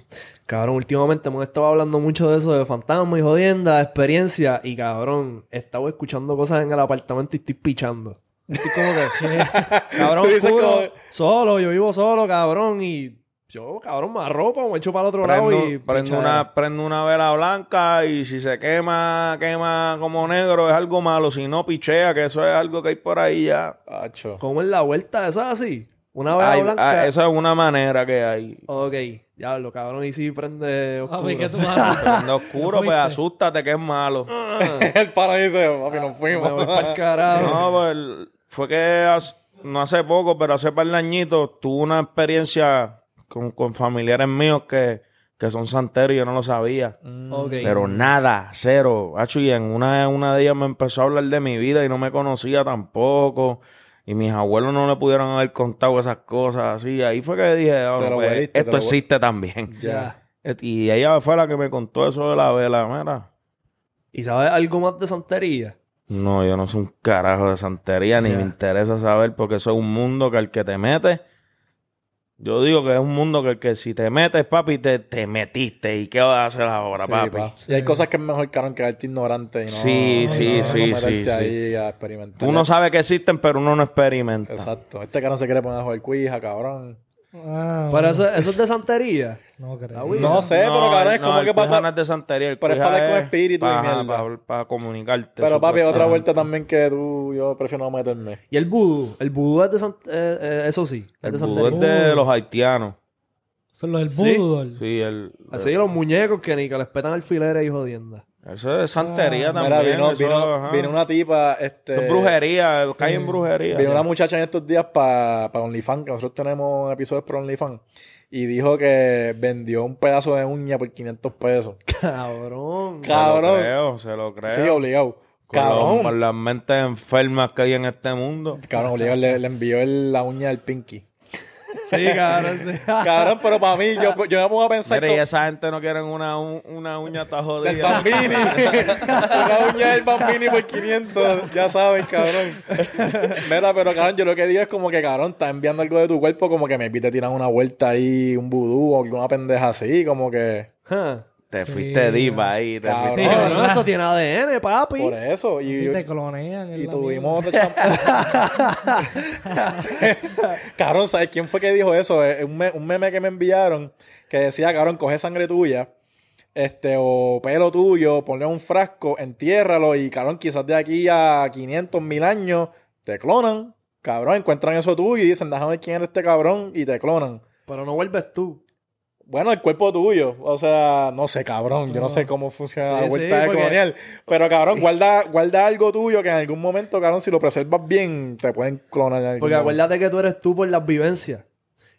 Cabrón, últimamente hemos estado hablando mucho de eso, de fantasmas y jodienda, experiencia. Y cabrón, he estado escuchando cosas en el apartamento y estoy pichando. Estoy como que, cabrón, como- solo, yo vivo solo, cabrón. Y yo, cabrón, me arropo, me echo para el otro lado y Prendo, una, prendo una vela blanca y si se quema, quema como negro, es algo malo. Si no, pichea, que eso es algo que hay por ahí ya. Acho. ¿Cómo es la vuelta? ¿Eso es así? Una vela Ay, blanca. ah, esa es una manera que hay. Ok, diablo, cabrón. Y si prende oscuro. Papi, ¿qué tú haces? Cuando oscuro, pues asústate que es malo. el pana dice, papi, nos Me voy fuimos. pa'l carajo. No, pues fue que hace- no hace poco, pero hace par de añitos tuve una experiencia con, con familiares míos que, que son santeros y yo no lo sabía. Ok. Pero nada, cero. Hacho, y en una, una de ellas me empezó a hablar de mi vida y no me conocía tampoco. Y mis abuelos no le pudieron haber contado esas cosas así. Ahí fue que dije, ah, lo pues, esto existe también. Ya. Y ella fue la que me contó eso de la vela. Mira, ¿Y sabes algo más de santería? no, yo no soy un carajo de santería, ni me interesa saber, porque eso es un mundo que el que te metes, yo digo que es un mundo que el que si te metes, papi, te, te metiste. ¿Y qué vas a hacer ahora, Sí, papi? pa. Y hay cosas que es mejor, cabrón, quedarte ignorante y no... Sí, sí, no- sí, no meterte sí, sí. ahí a experimentar. Uno sabe que existen, pero uno no experimenta. Exacto. Este que no se quiere poner a jugar cuija, cabrón. Ah, Pero eso, eso es de santería. no creo. Ah. No sé, pero cabrón, es no, como el que pasa... no es de santería. el pero es para hablar con espíritu y para, mierda. Para, para comunicarte. Pero papi, otra vuelta también que tú, yo prefiero no meterme. ¿Y el vudú? El vudú es de santería. eso sí. Es El de vudú es de los haitianos. Eso es lo del Sí. voodoo. Sí, el... Así los muñecos que ni que les petan alfileres y jodienda. Eso es santería Mira, también. vino, eso, vino, ajá. vino una tipa, este... Eso es brujería, cae en brujería. Vino una muchacha en estos días para OnlyFans, que nosotros tenemos episodios para OnlyFans, y dijo que vendió un pedazo de uña por 500 pesos. Cabrón. Se Cabrón. lo creo, se lo creo. Sí, obligado. Con, los- Cabrón. con las mentes enfermas que hay en este mundo. Cabrón, obligado, le, le envió el- la uña del Pinky. Sí, cabrón. Sí. Cabrón, pero para mí, yo, yo me pongo a pensar... Mira, y esa gente no quieren una, un- una uña tan jodida. Del Bambini. Una uña del Bambini por 500. Ya saben, cabrón. Mira, pero cabrón, yo lo que digo es como que, cabrón, estás enviando algo de tu cuerpo, como que me te tiran una vuelta ahí, un vudú o alguna pendeja así, como que. Huh. Te Sí, fuiste diva ahí. Te Cabrón. fuiste- Sí, ¿verdad? eso tiene ADN, papi. Por eso. Y, Y te clonean. y tuvimos otro Cabrón, ¿sabes quién fue que dijo eso? Eh, Un, me- un meme que me enviaron que decía, cabrón, coge sangre tuya. Este, o pelo tuyo, ponle un frasco, entiérralo y, cabrón, quizás de aquí a 500 mil años te clonan. Cabrón, encuentran eso tuyo y dicen, déjame ver quién es este cabrón y te clonan. Pero no vuelves tú. Bueno, el cuerpo tuyo. O sea, no sé, cabrón. Yo no sé cómo funciona Sí, la vuelta sí, de porque- colonial. Pero, cabrón, guarda, guarda algo tuyo que en algún momento, cabrón, si lo preservas bien, te pueden clonar. Porque momento. acuérdate que tú eres tú por las vivencias.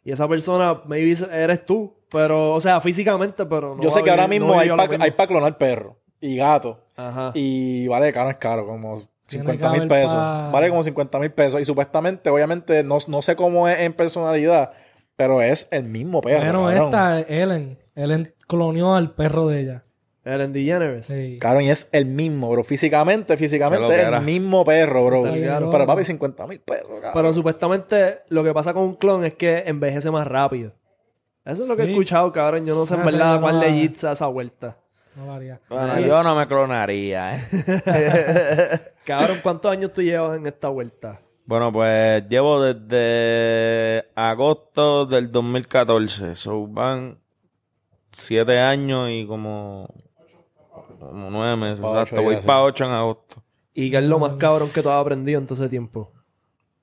Y esa persona, maybe eres tú. Pero, o sea, físicamente, pero no. Yo sé que ahora mismo no hay para pa clonar perros y gatos. Ajá. Y vale, caro es caro, como 50 que mil pesos. pa- Vale como 50 mil pesos. Y supuestamente, obviamente, no, no sé cómo es en personalidad, pero es el mismo perro. Bueno, cabrón. esta, Ellen. Ellen clonió al perro de ella. Ellen DeGeneres. Sí. Cabrón, y es el mismo, bro. Físicamente, físicamente es el mismo perro, bro. Pero papi, 50 mil pesos, cabrón. Pero supuestamente lo que pasa con un clon es que envejece más rápido. Eso es lo que he escuchado, cabrón. Yo no sé en Ah, verdad cuál no, legit esa vuelta. No varía. Bueno, yo no me clonaría, ¿eh? Cabrón, ¿cuántos años tú llevas en esta vuelta? Bueno, pues llevo desde agosto del 2014. So, van siete años y como, como nueve meses. Pa' Exacto, voy para ocho en agosto. ¿Y qué es lo más cabrón que tú has aprendido en todo ese tiempo?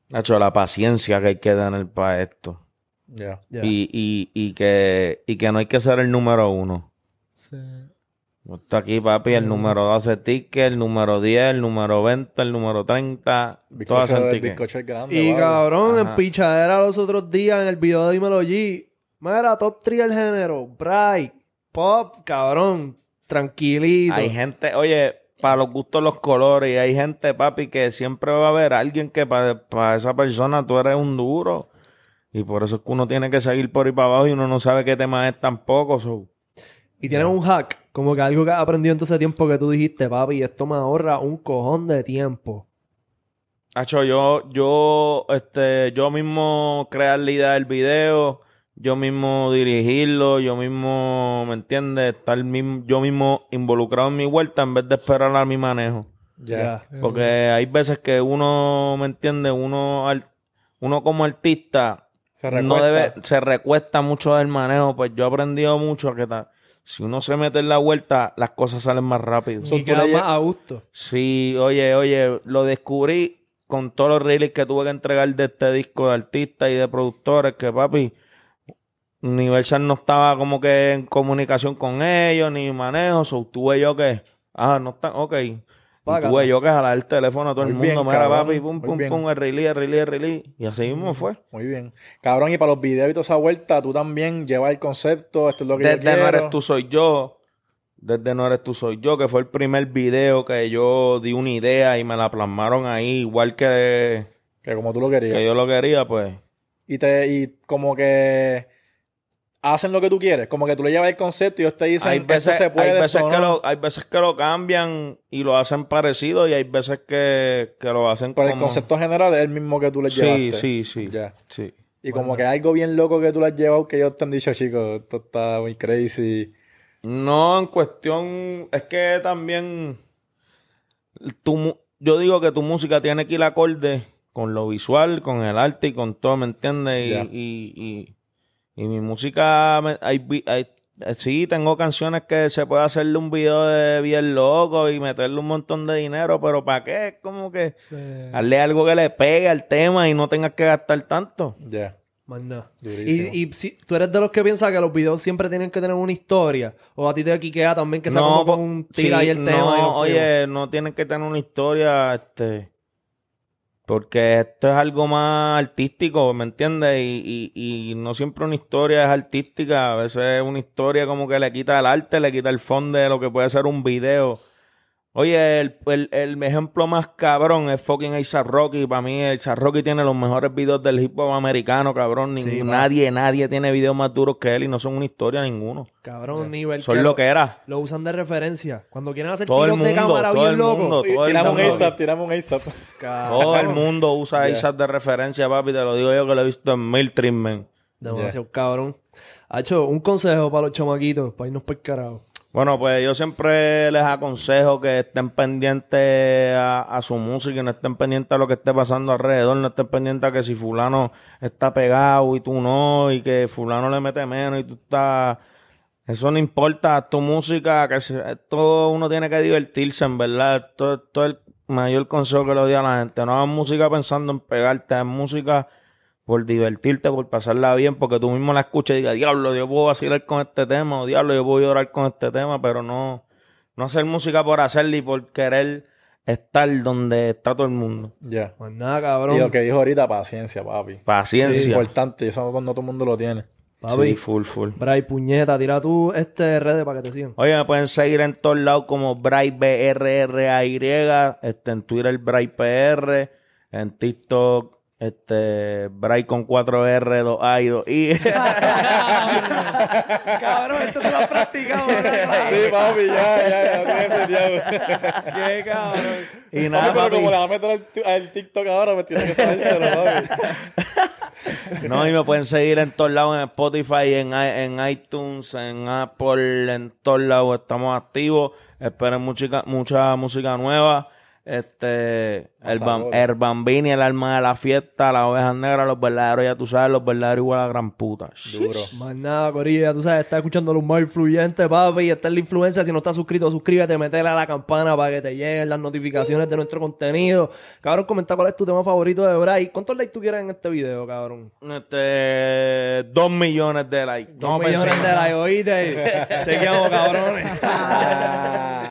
Nacho, la paciencia que hay que tener para esto. Ya. Ya. Y, y, y, que, y que no hay que ser el número uno. Sí. Está aquí, papi, el número 12 ticket, el número 10, el número 20, el número 30. Todas Bizcocho, hacen el ticket. bizcocho es grande, Y cabrón, en pichadera los otros días en el video de Dímelo G. Mira, top 3 del género. Bright, pop, cabrón. Tranquilito. Hay gente, oye, para los gustos los colores, y hay gente, papi, que siempre va a haber alguien que para esa persona tú eres un duro. Y por eso es que uno tiene que seguir por ahí para abajo y uno no sabe qué tema es tampoco. so. Y tienes un hack, como que algo que has aprendido en todo ese tiempo que tú dijiste, papi, esto me ahorra un cojón de tiempo. Hacho, yo, yo, este, yo mismo crear la idea del video, yo mismo dirigirlo, yo mismo, ¿me entiendes? Estar mismo, yo mismo involucrado en mi vuelta en vez de esperar a mi manejo. Ya. Porque hay veces que uno, ¿me entiende? Uno, uno como artista Se no recuesta. debe, se recuesta mucho del manejo. Pues yo he aprendido mucho a que ta- si uno se mete en la vuelta, las cosas salen más rápido. Y queda más a gusto. Sí, oye, oye, lo descubrí con todos los releases que tuve que entregar de este disco de artistas y de productores, que papi, Universal no estaba como que en comunicación con ellos, ni manejo, so, tuve yo que, ah, no están, ok. Págate. tuve yo que jalar el teléfono a todo el mundo, bien, mira, cabrón, papi, pum, pum, bien. pum, el release, el release, el release. Y así mismo fue. Muy bien. Cabrón, y para los videos y toda esa vuelta, tú también llevas el concepto, esto es lo que yo Desde quiero. No Eres Tú Soy Yo, desde No Eres Tú Soy Yo, que fue el primer video que yo di una idea y me la plasmaron ahí, igual que, Que como tú lo querías. que yo lo quería, pues. Y, te, y como que hacen lo que tú quieres. Como que tú le llevas el concepto y ellos te dicen, Hay veces, esto se puede, hay, veces que no". lo, hay veces que lo cambian y lo hacen parecido y hay veces que, que lo hacen Pero el como... concepto general es el mismo que tú le Sí, llevaste. sí, sí. Ya. sí. Y como que algo bien loco que tú le has llevado que ellos te han dicho, chicos, esto está muy crazy. No, en cuestión... Es que también... Tu, yo digo que tu música tiene que ir acorde con lo visual, con el arte y con todo, ¿me entiendes? Y, Ya. y, y, y mi música... hay, vi- hay- eh, sí, tengo canciones que se puede hacerle un video de bien loco y meterle un montón de dinero, pero ¿para qué? Es como que... Sí. Hazle algo que le pegue al tema y no tengas que gastar tanto. Ya. Más nada. Durísimo. Y, y si tú eres de los que piensa que los videos siempre tienen que tener una historia, o a ti te quiquea también que sea como po- con un tira sí, ahí el tema. y No, oye, no tienen que tener una historia, este. Porque esto es algo más artístico, ¿me entiendes? Y, y, y no siempre una historia es artística. A veces una historia como que le quita el arte, le quita el fondo de lo que puede ser un video. Oye, el, el, el ejemplo más cabrón es fucking A$AP Rocky. Para mí, A$AP Rocky tiene los mejores videos del hip hop americano, cabrón. Ni- Sí, va. nadie, nadie tiene videos más duros que él y no son una historia ninguno. Cabrón, nivel. Son que lo que era. Lo usan de referencia. Cuando quieren hacer Todo el tiros de mundo, cámara todo bien el loco. mundo, todo el tiramos un mundo. ASAP, tiramos un ASAP. Todo el mundo usa ASAP de referencia, papi. Te lo digo yo que lo he visto en mil treatment. Demasiado cabrón. Ha hecho un consejo para los chamaquitos, para irnos por el carajo. Bueno, pues yo siempre les aconsejo que estén pendientes a, su música no estén pendientes a lo que esté pasando alrededor. No estén pendientes a que si fulano está pegado y tú no, y que fulano le mete menos y tú estás... Eso no importa, tu música, que se- esto uno tiene que divertirse, en verdad. Esto es el mayor consejo que le doy a la gente. No hagas música pensando en pegarte, haz música por divertirte, por pasarla bien, porque tú mismo la escuchas y digas, diablo, yo puedo vacilar con este tema, o diablo, yo puedo llorar con este tema, pero no, no hacer música por hacerla y por querer estar donde está todo el mundo. Ya. Más nada, cabrón. Y lo que dijo ahorita, paciencia, papi. Es Paciencia. importante, eso no todo el mundo lo tiene. Papi. Sí, full, full. Bray, puñeta, tira tú este redes para que te sigan. Oye, me pueden seguir en todos lados como Bray BRRAY, este, en Twitter Bray PR, en TikTok este Bray con 4R, 2A y 2I. cabrón, esto te lo has practicado. Sí, papi, ya, ya, ya. Qué cabrón. y Papi, nada, pero papi. como le va a meter al, al TikTok ahora, me tiene que sabérselo, papi. No, y me pueden seguir en todos lados, en Spotify, en, en iTunes, en Apple, en todos lados estamos activos. Esperen mucha, mucha música nueva. Este, el, bam- el Bambini, el alma de la fiesta, las ovejas negras, los verdaderos, ya tú sabes, los verdaderos igual a gran puta. Duro. Más nada, Corillo, ya tú sabes, estás escuchando los más influyentes, papi, y está en la influencia. Si no estás suscrito, suscríbete, metele a la campana para que te lleguen las notificaciones de nuestro contenido. Cabrón, comenta cuál es tu tema favorito de Bray. ¿Cuántos likes tú quieres en este video, cabrón? Este, dos millones de likes. Dos millones de likes, oíste. Chequeamos, cabrones.